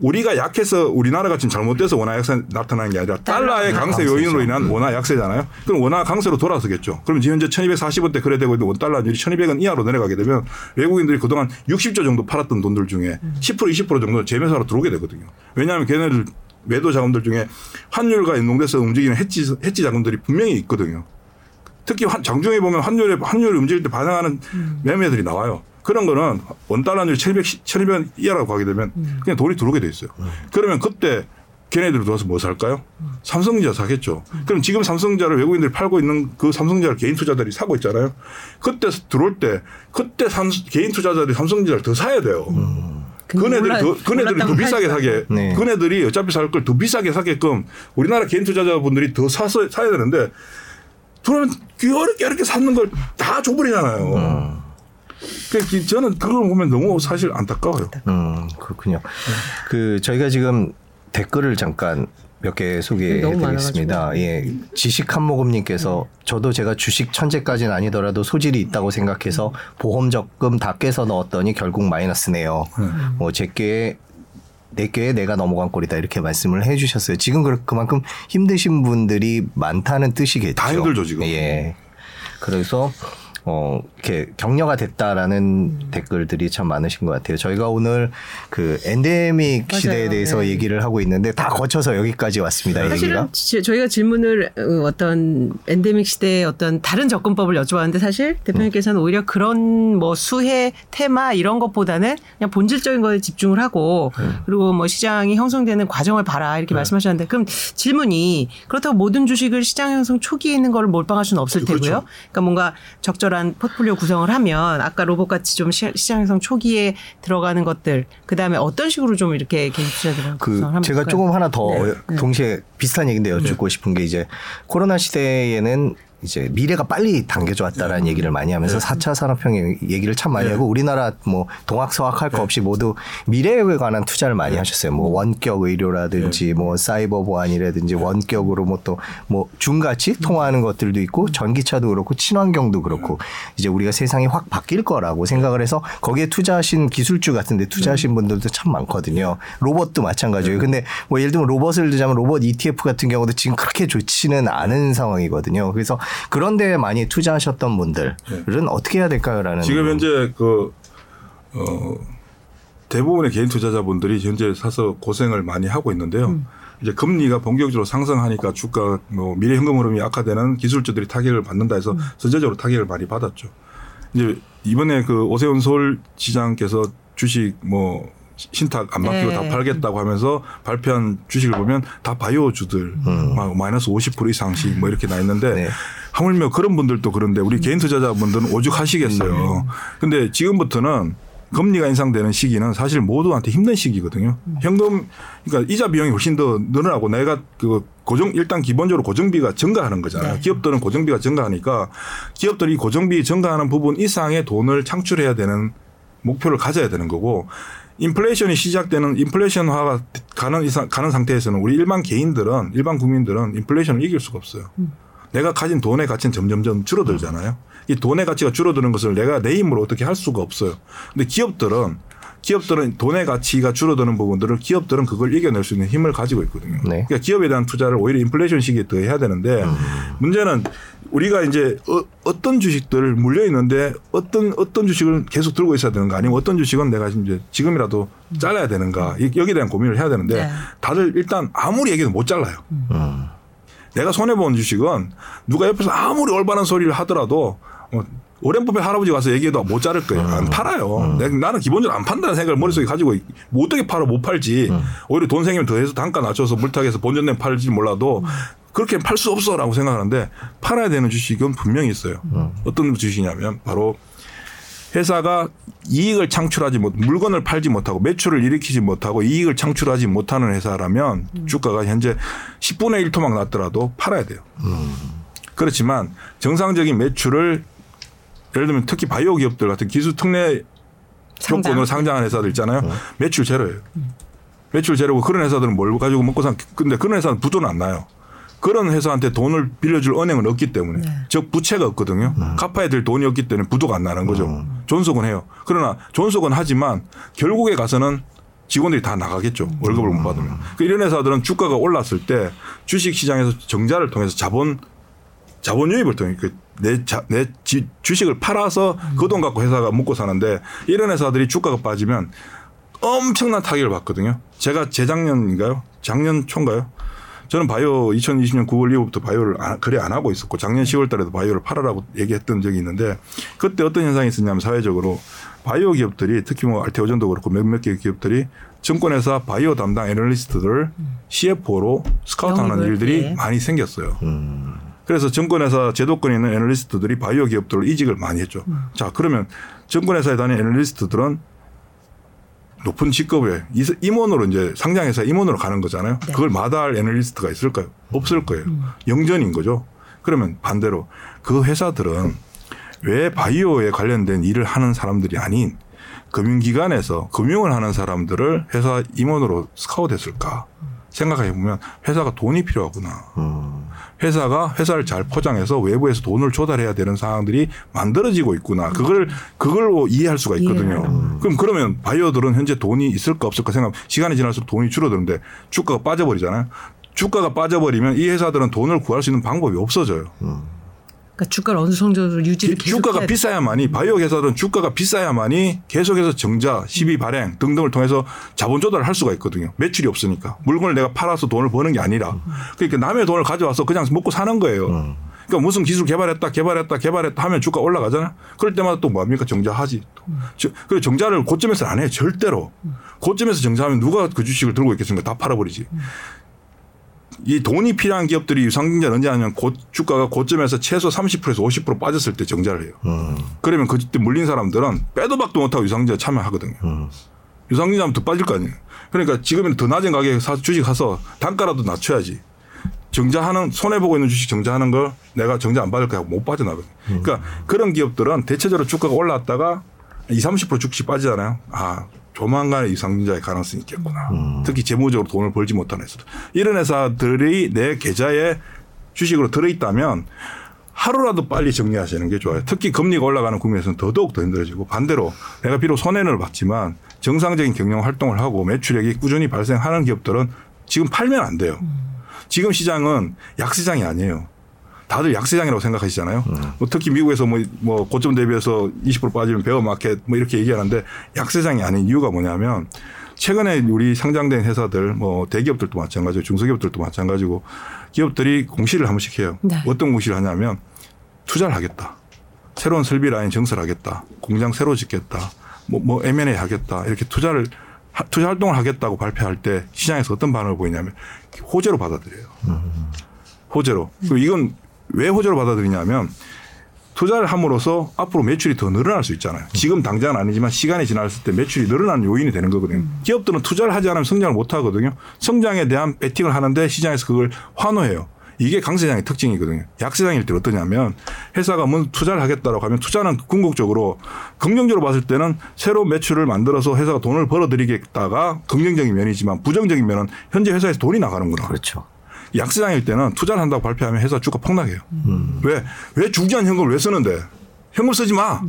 우리가 약해서 우리나라가 지금 잘못돼서 원화 약세 나타나는 게 아니라 달러의 강세 요인으로 인한 원화 약세잖아요. 그럼 원화 강세로 돌아서겠죠. 그럼 지금 현재 1240원대 거래되고 있는 원달러율이 1200원 이하로 내려가게 되면 외국인들이 그동안 60조 정도 팔았던 돈들 중에 10% 20% 정도 재매사로 들어오게 되거든요. 왜냐하면 걔네들 매도 자금들 중에 환율과 연동돼서 움직이는 해지, 해지 자금들이 분명히 있거든요. 특히 환- 장중에 보면 환율에 환율이 움직일 때 반응하는 매매들이 나와요. 그런 거는 원달러율 1200, 1200원 이하라고 가게 되면 그냥 돈이 들어오게 돼 있어요. 그러면 그때 걔네들이 들어와서 뭐 살까요? 삼성전자 사겠죠. 그럼 지금 삼성전자를 외국인들이 팔고 있는 그 삼성전자를 개인 투자자들이 사고 있잖아요. 그때 들어올 때 그때 삼, 개인 투자자들이 삼성전자를 더 사야 돼요. 그네들이 더, 그네들이 더 비싸게 사게, 네. 그네들이 어차피 살 걸 더 비싸게 사게끔 우리나라 개인 투자자분들이 더 사서 사야 되는데 그러면 어렵게 어렵게 사는 걸 다 줘버리잖아요. 그러니까 저는 그걸 보면 너무 사실 안타까워요. 음, 그렇군요. 그 저희가 지금 댓글을 잠깐 몇개 소개해 너무 드리겠습니다. 많아가지고. 예. 지식 한 모금님께서 저도 제가 주식 천재까지는 아니더라도 소질이 있다고 생각해서 보험 적금 다 깨서 넣었더니 결국 마이너스네요. 뭐 제게 내게 내가 넘어간 꼴이다 이렇게 말씀을 해주셨어요. 지금 그- 그만큼 힘드신 분들이 많다는 뜻이겠죠. 다 힘들죠, 지금. 예. 그래서 어, 이렇게 격려가 됐다라는 댓글들이 참 많으신 것 같아요. 저희가 오늘 그 엔데믹 맞아요. 시대에 대해서 네. 얘기를 하고 있는데 다 거쳐서 여기까지 왔습니다. 사실은 얘기가. 지- 저희가 질문을 어, 어떤 엔데믹 시대의 어떤 다른 접근법을 여쭤봤는데 사실 대표님께서는 오히려 그런 뭐 수혜 테마 이런 것보다는 그냥 본질적인 거에 집중을 하고 그리고 뭐 시장이 형성되는 과정을 봐라 이렇게 말씀하셨는데 그럼 질문이 그렇다고 모든 주식을 시장 형성 초기에 있는 거를 몰빵할 수는 없을 테고요. 그렇죠. 그러니까 뭔가 적절 한 포트폴리오 구성을 하면 아까 로봇 같이 좀 시- 시장 형성 초기에 들어가는 것들 그다음에 어떤 식으로 좀 이렇게 개인 투자들을 그 구성을 하면 제가 될까요? 조금 하나 더 네. 동시에 비슷한 얘기인데 여쭙고 싶은 게 이제 코로나 시대에는 이제 미래가 빨리 당겨져 왔다라는 얘기를 많이 하면서 사 4차 산업혁명 얘기를 참 많이 네. 하고 우리나라 뭐 동학 서학 할 거 없이 모두 미래에 관한 투자를 많이 하셨어요. 뭐 원격 의료라든지 뭐 사이버 보안이라든지 원격으로 뭐또뭐 중같이 통화하는 것들도 있고 전기차도 그렇고 친환경도 그렇고 이제 우리가 세상이 확 바뀔 거라고 생각을 해서 거기에 투자하신 기술주 같은데 투자하신 분들도 참 많거든요. 로봇도 마찬가지예요. 근데 뭐 예를 들면 로봇을 들자면 로봇 ETF 같은 경우도 지금 그렇게 좋지는 않은 상황이거든요. 그래서 그런 데에 많이 투자하셨던 분들은 어떻게 해야 될까요라는 지금 현재 그, 어, 대부분의 개인 투자자분들이 현재 사서 고생을 많이 하고 있는데요. 이제 금리가 본격적으로 상승하니까 주가 뭐 미래 현금 흐름이 악화되는 기술주들이 타격을 받는다 해서 선제적으로 타격을 많이 받았죠. 이제 이번에 그 오세훈 서울시장께서 주식 뭐 신탁 안 맡기고 네. 다 팔겠다고 하면서 발표한 주식을 보면 다 바이오주들 막 마이너스 50% 이상씩 뭐 이렇게 나 있는데 네. 하물며 그런 분들도 그런데 우리 개인 투자자분들은 오죽하시겠어요. 근데 지금부터는 금리가 인상되는 시기는 사실 모두한테 힘든 시기거든요. 현금 그러니까 이자 비용이 훨씬 더 늘어나고 내가 그 고정 일단 기본적으로 고정비가 증가하는 거잖아요. 기업들은 고정비가 증가하니까 기업들이 고정비 증가하는 부분 이상의 돈을 창출해야 되는 목표를 가져야 되는 거고 인플레이션이 시작되는 인플레이션화가 가는 이상 가는 상태에서는 우리 일반 개인들은 일반 국민들은 인플레이션을 이길 수가 없어요. 내가 가진 돈의 가치는 점점점 줄어들잖아요. 이 돈의 가치가 줄어드는 것을 내가 내 힘으로 어떻게 할 수가 없어요. 근데 기업들은 기업들은 돈의 가치가 줄어드는 부분들을 기업들은 그걸 이겨낼 수 있는 힘을 가지고 있거든요. 네. 그러니까 기업에 대한 투자를 오히려 인플레이션 시기에 더 해야 되는데 문제는 우리가 이제 어, 떤 주식들 물려 있는데 어떤 어떤 주식을 계속 들고 있어야 되는가 아니면 어떤 주식은 내가 이제 지금이라도 잘라야 되는가 이- 여기에 대한 고민을 해야 되는데 네. 다들 일단 아무리 얘기해도 못 잘라요. 내가 손해 본 주식은 누가 옆에서 아무리 올바른 소리를 하더라도 어, 오랜 법에 할아버지 가서 얘기해도 못 자를 거예요. 안 팔아요. 내가- 나는 기본적으로 안 판다는 생각을 머릿속에 가지고 있- 뭐 어떻게 팔아 못 팔지. 오히려 돈 생기면 더해서 단가 낮춰서 물타기해서 본전 내 팔지 몰라도 그렇게 팔 수 없어라고 생각하는데 팔아야 되는 주식은 분명히 있어요. 어떤 주식이냐면 바로 회사가 이익을 창출하지 못, 물건을 팔지 못하고 매출을 일으키지 못하고 이익을 창출하지 못하는 회사라면 주가가 현재 10분의 1 토막 났더라도 팔아야 돼요. 그렇지만 정상적인 매출을 예를 들면 특히 바이오 기업들 같은 기술 특례 상장. 조건으로 상장한 회사들 있잖아요. 매출 제로예요. 매출 제로고 그런 회사들은 뭘 가지고 먹고 산 근데 그런 회사는 부도는 안 나요. 그런 회사한테 돈을 빌려줄 은행은 없기 때문에 즉 부채가 없거든요. 갚아야 될 돈이 없기 때문에 부도가 안 나는 거죠. 존속은 해요. 그러나 존속은 하지만 결국에 가서는 직원들이 다 나가겠죠. 월급을 못 받으면. 그 이런 회사들은 주가가 올랐을 때 주식 시장에서 정자를 통해서 자본 자본 유입을 통해 그내 내 지- 주식을 팔아서 그 돈 갖고 회사가 먹고 사는데 이런 회사들이 주가가 빠지면 엄청난 타격을 받거든요. 제가 재작년인가요? 작년 초인가요? 저는 바이오 2020년 9월 이후부터 바이오를 안- 거래 안 하고 있었고 작년 10월 달에도 바이오를 팔아라고 얘기했던 적이 있는데 그때 어떤 현상이 있었냐면 사회적으로 바이오 기업들이 특히 뭐 알테오전도 그렇고 몇몇 개 기업들이 증권회사 바이오 담당 애널리스트들을 CFO로 스카우트하는 일들이 예. 많이 생겼어요. 그래서 증권회사 제도권에 있는 애널리스트들이 바이오 기업들을 이직을 많이 했죠. 자, 그러면 증권회사에 다니는 애널리스트들은 높은 직급에 이- 임원으로 이제 상장회사 임원으로 가는 거잖아요. 그걸 마다할 애널리스트가 있을까요? 없을 거예요. 영전인 거죠. 그러면 반대로 그 회사들은 왜 바이오에 관련된 일을 하는 사람들이 아닌 금융기관에서 금융을 하는 사람들을 회사 임원으로 스카우트했을까 생각해 보면 회사가 돈이 필요하구나. 회사가 회사를 잘 포장해서 외부에서 돈을 조달해야 되는 상황들이 만들어지고 있구나. 그걸 그걸 이해할 수가 있거든요. 그럼 그러면 바이오들은 현재 돈이 있을까 없을까 생각. 시간이 지날수록 돈이 줄어드는데 주가가 빠져버리잖아요. 주가가 빠져버리면 이 회사들은 돈을 구할 수 있는 방법이 없어져요. 그러니까 주가를 어느 정도로 유지를 계속 주가가 비싸야만이 바이오 회사들은 주가가 비싸야만이 계속해서 정자, 시비 발행 등등을 통해서 자본 조달을 할 수가 있거든요. 매출이 없으니까 물건을 내가 팔아서 돈을 버는 게 아니라 그러니까 남의 돈을 가져와서 그냥 먹고 사는 거예요. 그러니까 무슨 기술 개발했다, 개발했다, 개발했다 하면 주가 올라가잖아. 그럴 때마다 또 뭡니까 정자하지. 그 정자를 고점에서 안 해요. 절대로. 고점에서 정자하면 누가 그 주식을 들고 있겠습니까? 다 팔아버리지. 이 돈이 필요한 기업들이 유상증자를 언제 하냐면 고, 주가가 고점에서 최소 30%에서 50% 빠졌을 때 정자를 해요. 음. 그러면 그때 물린 사람들은 빼도 박도 못하고 유상증자 참여하거든요. 음. 유상증자 하면 더 빠질 거 아니에요. 그러니까 지금은 더 낮은 가격에 사, 주식 사서 단가라도 낮춰야지. 정자하는 손해 보고 있는 주식 정자하는 걸 내가 정자 안 받을 거야 못 빠져나거든 요. 그러니까 그런 기업들은 대체적으로 주가가 올라왔다가 20, 30% 주식 빠지잖아요. 아 조만간에 이상증자의 가능성이 있겠구나. 특히 재무적으로 돈을 벌지 못하는 회사들. 이런 회사들이 내 계좌에 주식으로 들어있다면 하루라도 빨리 정리하시는 게 좋아요. 특히 금리가 올라가는 국면에서는 더더욱 더 힘들어지고 반대로 내가 비록 손해를 봤지만 정상적인 경영 활동을 하고 매출액이 꾸준히 발생하는 기업들은 지금 팔면 안 돼요. 지금 시장은 약시장이 아니에요. 다들 약시장이라고 생각하시잖아요. 뭐 특히 미국에서 뭐, 뭐 고점 대비해서 20% 빠지면 베어 마켓 뭐 이렇게 얘기하는데 약시장이 아닌 이유가 뭐냐면 최근에 우리 상장된 회사들 뭐 대기업들도 마찬가지고 중소기업들도 마찬가지고 기업들이 공시를 한 번씩 해요. 네. 어떤 공시를 하냐면 투자를 하겠다. 새로운 설비 라인 증설하겠다. 공장 새로 짓겠다. 뭐, 뭐 M&A 하겠다. 이렇게 투자를 하- 투자 활동을 하겠다고 발표할 때 시장에서 어떤 반응을 보이냐면 호재로 받아들여요. 호재로. 그리고 이건 왜 호재로 받아들이냐면 투자를 함으로써 앞으로 매출이 더 늘어날 수 있잖아요. 지금 당장은 아니지만 시간이 지났을 때 매출이 늘어나는 요인이 되는 거거든요. 기업들은 투자를 하지 않으면 성장을 못 하거든요. 성장에 대한 베팅을 하는데 시장에서 그걸 환호해요. 이게 강세장의 특징이거든요. 약세장일 때 어떠냐면 회사가 뭐 투자를 하겠다라고 하면 투자는 궁극적으로 긍정적으로 봤을 때는 새로운 매출을 만들어서 회사가 돈을 벌어들이겠다가 긍정적인 면이지만 부정적인 면은 현재 회사에서 돈이 나가는구나. 그렇죠. 약세장일 때는 투자를 한다고 발표하면 회사 주가 폭락해요. 왜? 왜 중지한 현금을 왜 쓰는데? 현금 쓰지 마.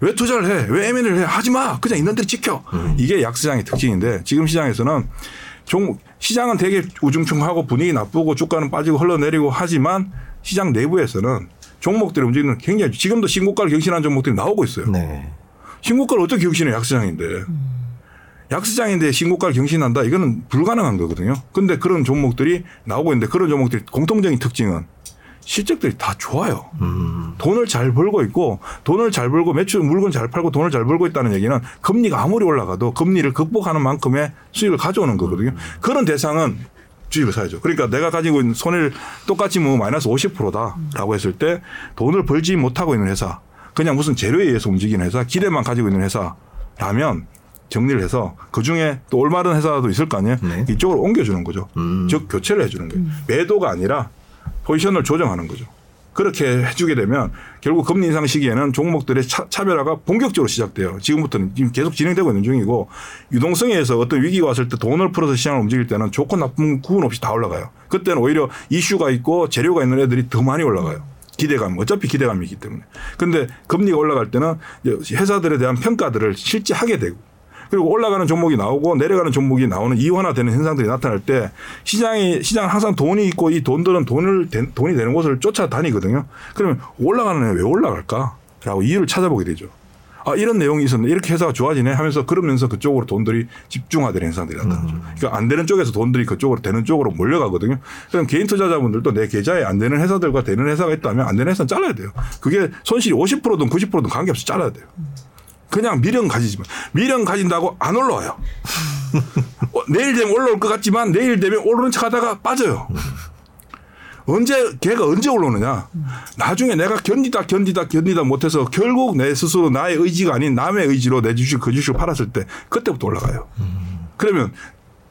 왜 투자를 해? 왜 M&A를 해? 하지 마. 그냥 있는 대로 지켜. 이게 약세장의 특징인데 지금 시장에서는 종, 시장은 되게 우중충하고 분위기 나쁘고 주가는 빠지고 흘러내리고 하지만 시장 내부에서는 종목들이 움직이는 굉장히 지금도 신고가를 경신한 종목들이 나오고 있어요. 네. 신고가를 어떻게 경신해 약세장인데. 약세장인데 신고가를 경신한다 이거는 불가능한 거거든요. 근데 그런 종목들이 나오고 있는데 그런 종목들이 공통적인 특징은 실적들이 다 좋아요. 돈을 잘 벌고 있고 돈을 잘 벌고 매출 물건 잘 팔고 돈을 잘 벌고 있다는 얘기는 금리가 아무리 올라가도 금리를 극복하는 만큼의 수익을 가져오는 거거든요. 그런 대상은 주식을 사야죠. 그러니까 내가 가지고 있는 손해를 똑같이 뭐 마이너스 50%다라고 했을 때 돈을 벌지 못하고 있는 회사 그냥 무슨 재료에 의해서 움직이는 회사 기대만 가지고 있는 회사라면 정리를 해서 그 중에 또 올바른 회사도 있을 거 아니에요. 네. 이쪽으로 옮겨주는 거죠. 음. 즉 교체를 해주는 거예요. 매도가 아니라 포지션을 조정하는 거죠. 그렇게 해주게 되면 결국 금리 인상 시기에는 종목들의 차, 차별화가 본격적으로 시작돼요. 지금부터는 지금 계속 진행되고 있는 중이고 유동성에 의해서 어떤 위기가 왔을 때 돈을 풀어서 시장을 움직일 때는 좋고 나쁜 구분 없이 다 올라가요. 그때는 오히려 이슈가 있고 재료가 있는 애들이 더 많이 올라가요. 기대감, 어차피 기대감이 있기 때문에. 근데 금리가 올라갈 때는 이제 회사들에 대한 평가들을 실제 하게 되고 그리고 올라가는 종목이 나오고 내려가는 종목이 나오는 이원화되는 현상들이 나타날 때 시장이 시장은 항상 돈이 있고 이 돈들은 돈을 대- 돈이 되는 곳을 쫓아다니거든요. 그러면 올라가는 애 왜 올라갈까라고 이유를 찾아보게 되죠. 아 이런 내용이 있었네 이렇게 회사가 좋아지네 하면서 그러면서 그쪽으로 돈들이 집중화되는 현상들이 나타나죠. 그러니까 안 되는 쪽에서 돈들이 그쪽으로 되는 쪽으로 몰려가거든요. 그럼 개인 투자자분들도 내 계좌에 안 되는 회사들과 되는 회사가 있다면 안 되는 회사는 잘라야 돼요. 그게 손실이 50%든 90%든 관계없이 잘라야 돼요. 그냥 미련 가지지만 미련 가진다고 안 올라와요. 어, 내일 되면 올라올 것 같지만 내일 되면 오르는 척하다가 빠져요. 언제 걔가 언제 올라오느냐? 나중에 내가 견디다 견디다 견디다 못해서 결국 내 스스로 나의 의지가 아닌 남의 의지로 내 주식 그 주식을 팔았을 때 그때부터 올라가요. 그러면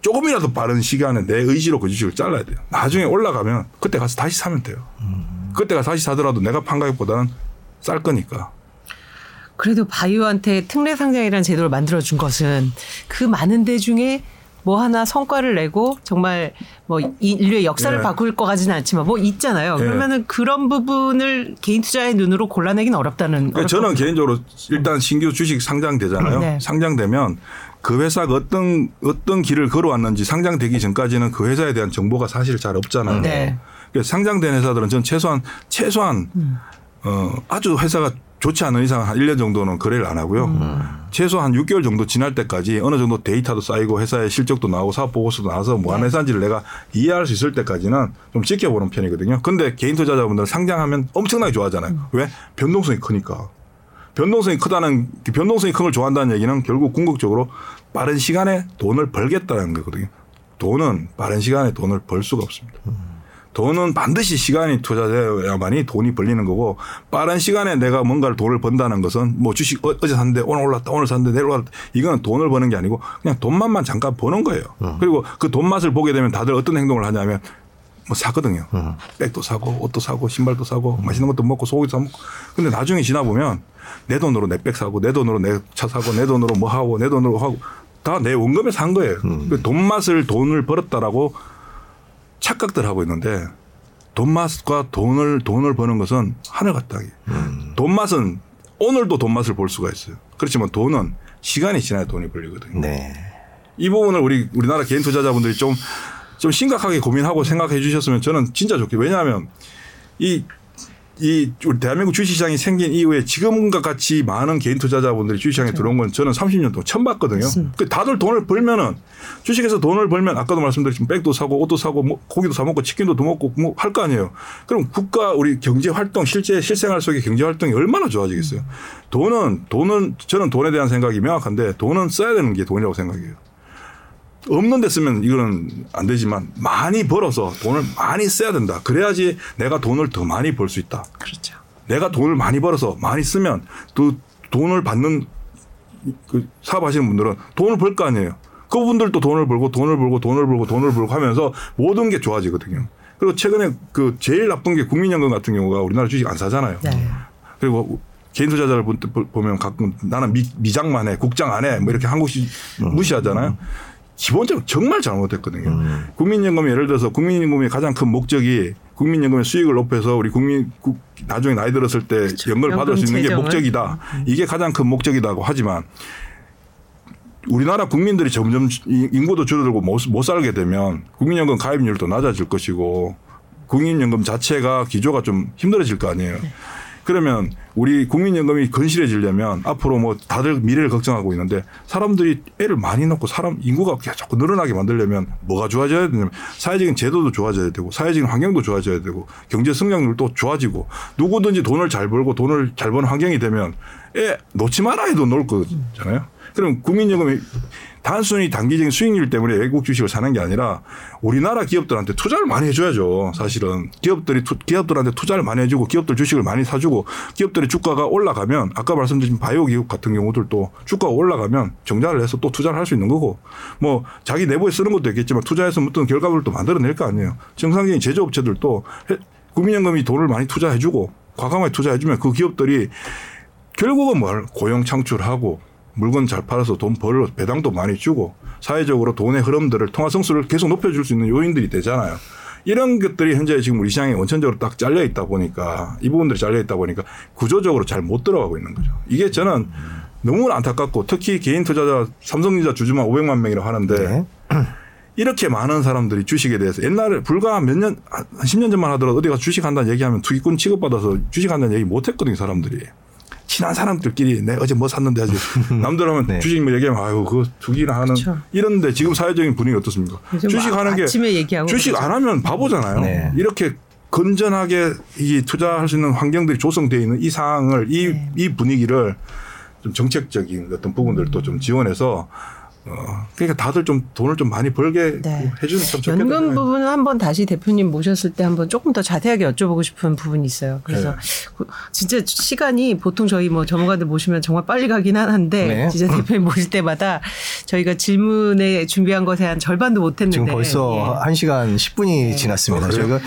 조금이라도 빠른 시간에 내 의지로 그 주식을 잘라야 돼요. 나중에 올라가면 그때 가서 다시 사면 돼요. 그때 가서 다시 사더라도 내가 판 가격보다는 쌀 거니까. 그래도 바이오한테 특례 상장이라는 제도를 만들어 준 것은 그 많은 데 중에 뭐 하나 성과를 내고 정말 뭐 이- 인류의 역사를 예. 바꿀 것 같지는 않지만 뭐 있잖아요. 예. 그러면은 그런 부분을 개인 투자의 눈으로 골라내기는 어렵다는. 그러니까 저는 개인적으로 일단 신규 주식 상장되잖아요. 네. 상장되면 그 회사가 어떤 어떤 길을 걸어왔는지 상장되기 전까지는 그 회사에 대한 정보가 사실 잘 없잖아요. 네. 그래서 상장된 회사들은 전 최소한 최소한 어 아주 회사가 좋지 않은 이상 한 1년 정도는 거래를 안 하고요. 최소 한 6개월 정도 지날 때까지 어느 정도 데이터도 쌓이고 회사의 실적도 나오고 사업 보고서도 나와서 뭐 하는 회사인지를 내가 이해할 수 있을 때까지는 좀 지켜보는 편이거든요. 근데 개인 투자자분들 상장하면 엄청나게 좋아하잖아요. 왜? 변동성이 크니까. 변동성이 크다는 변동성이 큰 걸 좋아한다는 얘기는 결국 궁극적으로 빠른 시간에 돈을 벌겠다는 거거든요. 돈은 빠른 시간에 돈을 벌 수가 없습니다. 돈은 반드시 시간이 투자되어야만이 돈이 벌리는 거고 빠른 시간에 내가 뭔가를 돈을 번다는 것은 뭐 주식 어- 어제 샀는데 오늘 올랐다 오늘 샀는데 내일 올랐다 이거는 돈을 버는 게 아니고 그냥 돈맛만 잠깐 버는 거예요. 그리고 그 돈 맛을 보게 되면 다들 어떤 행동을 하냐면 뭐 사거든요. 백도 사고 옷도 사고 신발도 사고 맛있는 것도 먹고 소고기도 사 먹고 근데 나중에 지나 보면 내 돈으로 내 백 사고 내 돈으로 내 차 사고 내 돈으로 뭐 하고 내 돈으로 하고 다 내 원금에 산 거예요. 그돈 맛을 돈을 벌었다라고 착각들 하고 있는데 돈 맛과 돈을 돈을 버는 것은 하늘 같다. 돈 맛은 오늘도 돈 맛을 볼 수가 있어요. 그렇지만 돈은 시간이 지나야 돈이 벌리거든요. 네. 이 부분을 우리 우리나라 개인 투자자분들이 좀좀 심각하게 고민하고 생각해 주셨으면 저는 진짜 좋겠어요. 왜냐하면 이, 이 우리 대한민국 주식시장이 생긴 이후에 지금과 같이 많은 개인 투자자분들이 주식시장에 들어온 건 저는 30년 동안 처음 봤거든요. 그 다들 돈을 벌면은 주식에서 돈을 벌면 아까도 말씀드렸지만 백도 사고 옷도 사고 뭐 고기도 사 먹고 치킨도 더 먹고 뭐 할 거 아니에요. 그럼 국가 우리 경제 활동 실제 실생활 속의 경제 활동이 얼마나 좋아지겠어요. 돈은 돈은 저는 돈에 대한 생각이 명확한데 돈은 써야 되는 게 돈이라고 생각해요. 없는 데 쓰면 이거는 안 되지만 많이 벌어서 돈을 많이 써야 된다. 그래야지 내가 돈을 더 많이 벌 수 있다. 그렇죠. 내가 돈을 많이 벌어서 많이 쓰면 또 돈을 받는 그 사업하시는 분들은 돈을 벌 거 아니에요. 그분들도 돈을 벌고 돈을 벌고 돈을 벌고 돈을 벌고 하면서 모든 게 좋아지거든요. 그리고 최근에 그 제일 나쁜 게 국민연금 같은 경우가 우리나라 주식 안 사잖아요. 네. 그리고 개인 투자자를 보- 보면 가끔 나는 미, 미장만 해, 국장 안 해, 뭐 이렇게 한국식 무시하잖아요. 기본적으로 정말 잘못했거든요. 국민연금이 예를 들어서 국민연금의 가장 큰 목적이 국민연금의 수익을 높여서 우리 국민 국- 나중에 나이 들었을 때 연금을 받을 수 있는 게 재정을. 목적이다. 이게 가장 큰 목적이다고 하지만 우리나라 국민들이 점점 이- 인구도 줄어들고 못, 못 살게 되면 국민연금 가입률도 낮아질 것이고 국민연금 자체가 기조가 좀 힘들어질 거 아니에요. 그러면 우리 국민연금이 건실해지려면 앞으로 뭐 다들 미래를 걱정하고 있는데 사람들이 애를 많이 낳고 사람 인구가 자꾸 늘어나게 만들려면 뭐가 좋아져야 되냐면 사회적인 제도도 좋아져야 되고 사회적인 환경도 좋아져야 되고 경제 성장률도 좋아지고 누구든지 돈을 잘 벌고 돈을 잘 버는 환경이 되면 애 놓지 마라 해도 놓을 거잖아요. 그럼 국민연금이 단순히 단기적인 수익률 때문에 외국 주식을 사는 게 아니라 우리나라 기업들한테 투자를 많이 해줘야죠. 사실은 기업들이 투, 기업들한테 투자를 많이 해주고 기업들 주식을 많이 사주고 기업들의 주가가 올라가면 아까 말씀드린 바이오 기업 같은 경우들도 주가가 올라가면 증자를 해서 또 투자를 할 수 있는 거고 뭐 자기 내부에 쓰는 것도 있겠지만 투자해서 어떤 결과물을 또 만들어낼 거 아니에요. 정상적인 제조업체들도 해- 국민연금이 돈을 많이 투자해주고 과감하게 투자해주면 그 기업들이 결국은 뭘 고용 창출하고 물건 잘 팔아서 돈 벌어 배당도 많이 주고 사회적으로 돈의 흐름들을 통화 승수를 계속 높여줄 수 있는 요인들이 되잖아요. 이런 것들이 현재 지금 우리 시장에 원천적으로 딱 잘려 있다 보니까 이 부분들이 잘려 있다 보니까 구조적으로 잘 못 들어가고 있는 거죠. 이게 저는 너무 안타깝고 특히 개인 투자자 삼성전자 주주만 500만 명이라고 하는데 네. 이렇게 많은 사람들이 주식에 대해서 옛날에 불과 몇 년, 한 10년 전만 하더라도 어디 가서 주식 한다는 얘기하면 투기꾼 취급받아서 주식 한다는 얘기 못 했거든요, 사람들이. 친한 사람들끼리 내가 어제 뭐 샀는데 아직 남들 하면 네. 주식 뭐 얘기하면 아유, 그거 투기나 하는 그렇죠. 이런데 지금 사회적인 분위기 어떻습니까? 요즘 주식 뭐 하는 게 아침에 얘기하고 주식 그러죠. 안 하면 바보잖아요. 네. 이렇게 건전하게 이 투자할 수 있는 환경들이 조성되어 있는 이 상황을 이, 네. 이 분위기를 좀 정책적인 어떤 부분들도 좀 지원해서 어, 그러니까 다들 좀 돈을 좀 많이 벌게 네. 해주면 참 좋겠다. 연금 부분은 한번 다시 대표님 모셨을 때 한번 조금 더 자세하게 여쭤보고 싶은 부분이 있어요. 그래서 네. 그- 진짜 시간이 보통 저희 뭐 전문가들 모시면 정말 빨리 가긴 하는데 네. 진짜 대표님 모실 때마다 저희가 질문에 준비한 것에 한 절반도 못했는데 지금 벌써 예. 1 시간 10분이 지났습니다. 아? 저희가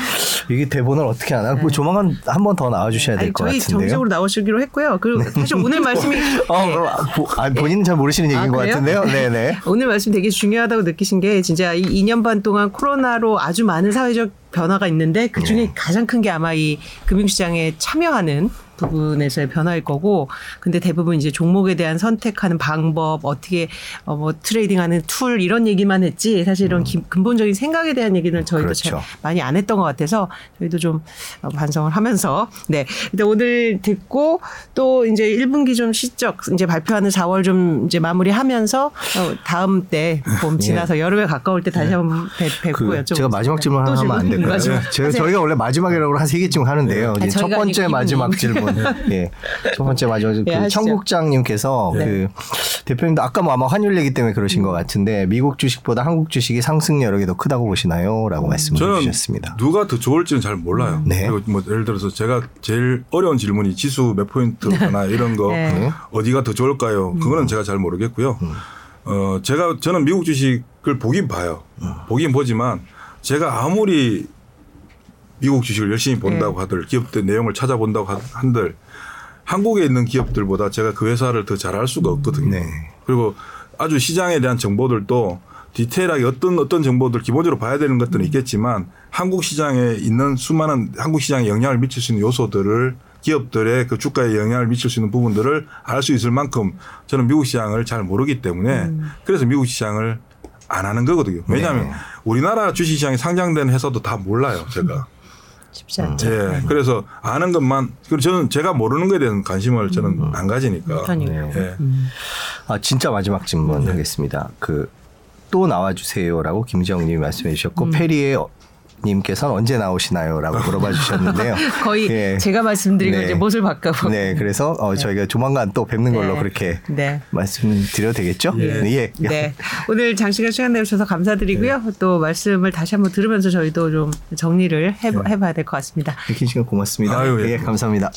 이게 대본을 어떻게 하나? 뭐 조만간 한 번 더 나와 주셔야 될것 저희 같은데요. 정식으로 나오시기로 했고요. 그리고 사실 오늘 말씀이 어, 어, 보- 아, 본인은 잘 모르시는 얘기인 아, 것? 같은데요. 네, 네. 오늘 말씀 되게 중요하다고 느끼신 게 진짜 이 2년 반 동안 코로나로 아주 많은 사회적 변화가 있는데 그 중에 가장 큰 게 아마 이 금융시장에 참여하는 부분에서의 변화일 거고 근데 대부분 이제 종목에 대한 선택하는 방법 어떻게 어, 뭐 trading하는 tool 이런 얘기만 했지 사실 이런 기- 근본적인 생각에 대한 얘기는 저희도 그렇죠. 잘 많이 안 했던 것 같아서 저희도 좀 어, 반성을 하면서 네 근데 오늘 듣고 또 이제 1분기 좀 실적 이제 발표하는 4월 좀 이제 마무리하면서 어, 다음 때 봄 지나서 여름에 가까울 때 다시 한번 뵙, 뵙고 그. 제가 마지막 질문 하나 또 하면 안 질문? 될까요? 하세요. 저희가 원래 마지막이라고 한 세 개쯤 하는데요. 아니, 첫 번째 마지막 이분 이. 질문. 예. 첫 번째. 예, 그 하시죠. 청국장님께서 네. 그 대표님도 아까 뭐 아마 환율 얘기 때문에 그러신 것 같은데 미국 주식보다 한국 주식이 상승 여력이 더 크다고 보시나요? 라고 말씀을 저는 주셨습니다. 누가 더 좋을지는 잘 몰라요. 네. 그리고 뭐 예를 들어서 제가 제일 어려운 질문이 지수 몇 포인트나 이런 거 네. 어디가 더 좋을까요? 그거는 제가 잘 모르겠고요. 어 제가 저는 미국 주식을 보긴 봐요. 보긴 보지만 제가 아무리 미국 주식을 열심히 본다고 하들 기업들 내용을 찾아본다고 하- 한들 한국에 있는 기업들보다 제가 그 회사를 더 잘 알 수가 없거든요. 네. 그리고 아주 시장에 대한 정보들도 디테일하게 어떤 어떤 정보들 기본적으로 봐야 되는 것들은 있겠지만 한국 시장에 있는 수많은 한국 시장에 영향을 미칠 수 있는 요소들을 기업들의 그 주가에 영향을 미칠 수 있는 부분들을 알 수 있을 만큼 저는 미국 시장을 잘 모르기 때문에 그래서 미국 시장을 안 하는 거거든요. 왜냐하면 네. 우리나라 주식시장에 상장된 회사도 다 몰라요, 제가. 쉽지 않죠. 예. 그래서 아는 것만 그리고 저는 제가 모르는 것에 대한 관심을 저는 안 가지니까. 편이에요. 예. 아 진짜 마지막 질문 하겠습니다. 그 또 나와주세요라고 김지영님이 말씀해 주셨고 페리에 님께서는 언제 나오시나요라고 물어봐 주셨는데요. 거의 예. 제가 말씀드린 거 네. 이제 못을 바꿔. 네, 그래서 어, 저희가 조만간 또 뵙는 걸로 네. 그렇게 네. 말씀드려도 되겠죠? 예. 네. 오늘 장시간 시간 내주셔서 감사드리고요. 네. 또 말씀을 다시 한번 들으면서 저희도 좀 정리를 해, 해봐야 될 것 같습니다. 긴 시간 고맙습니다. 아유, 예. 예, 감사합니다.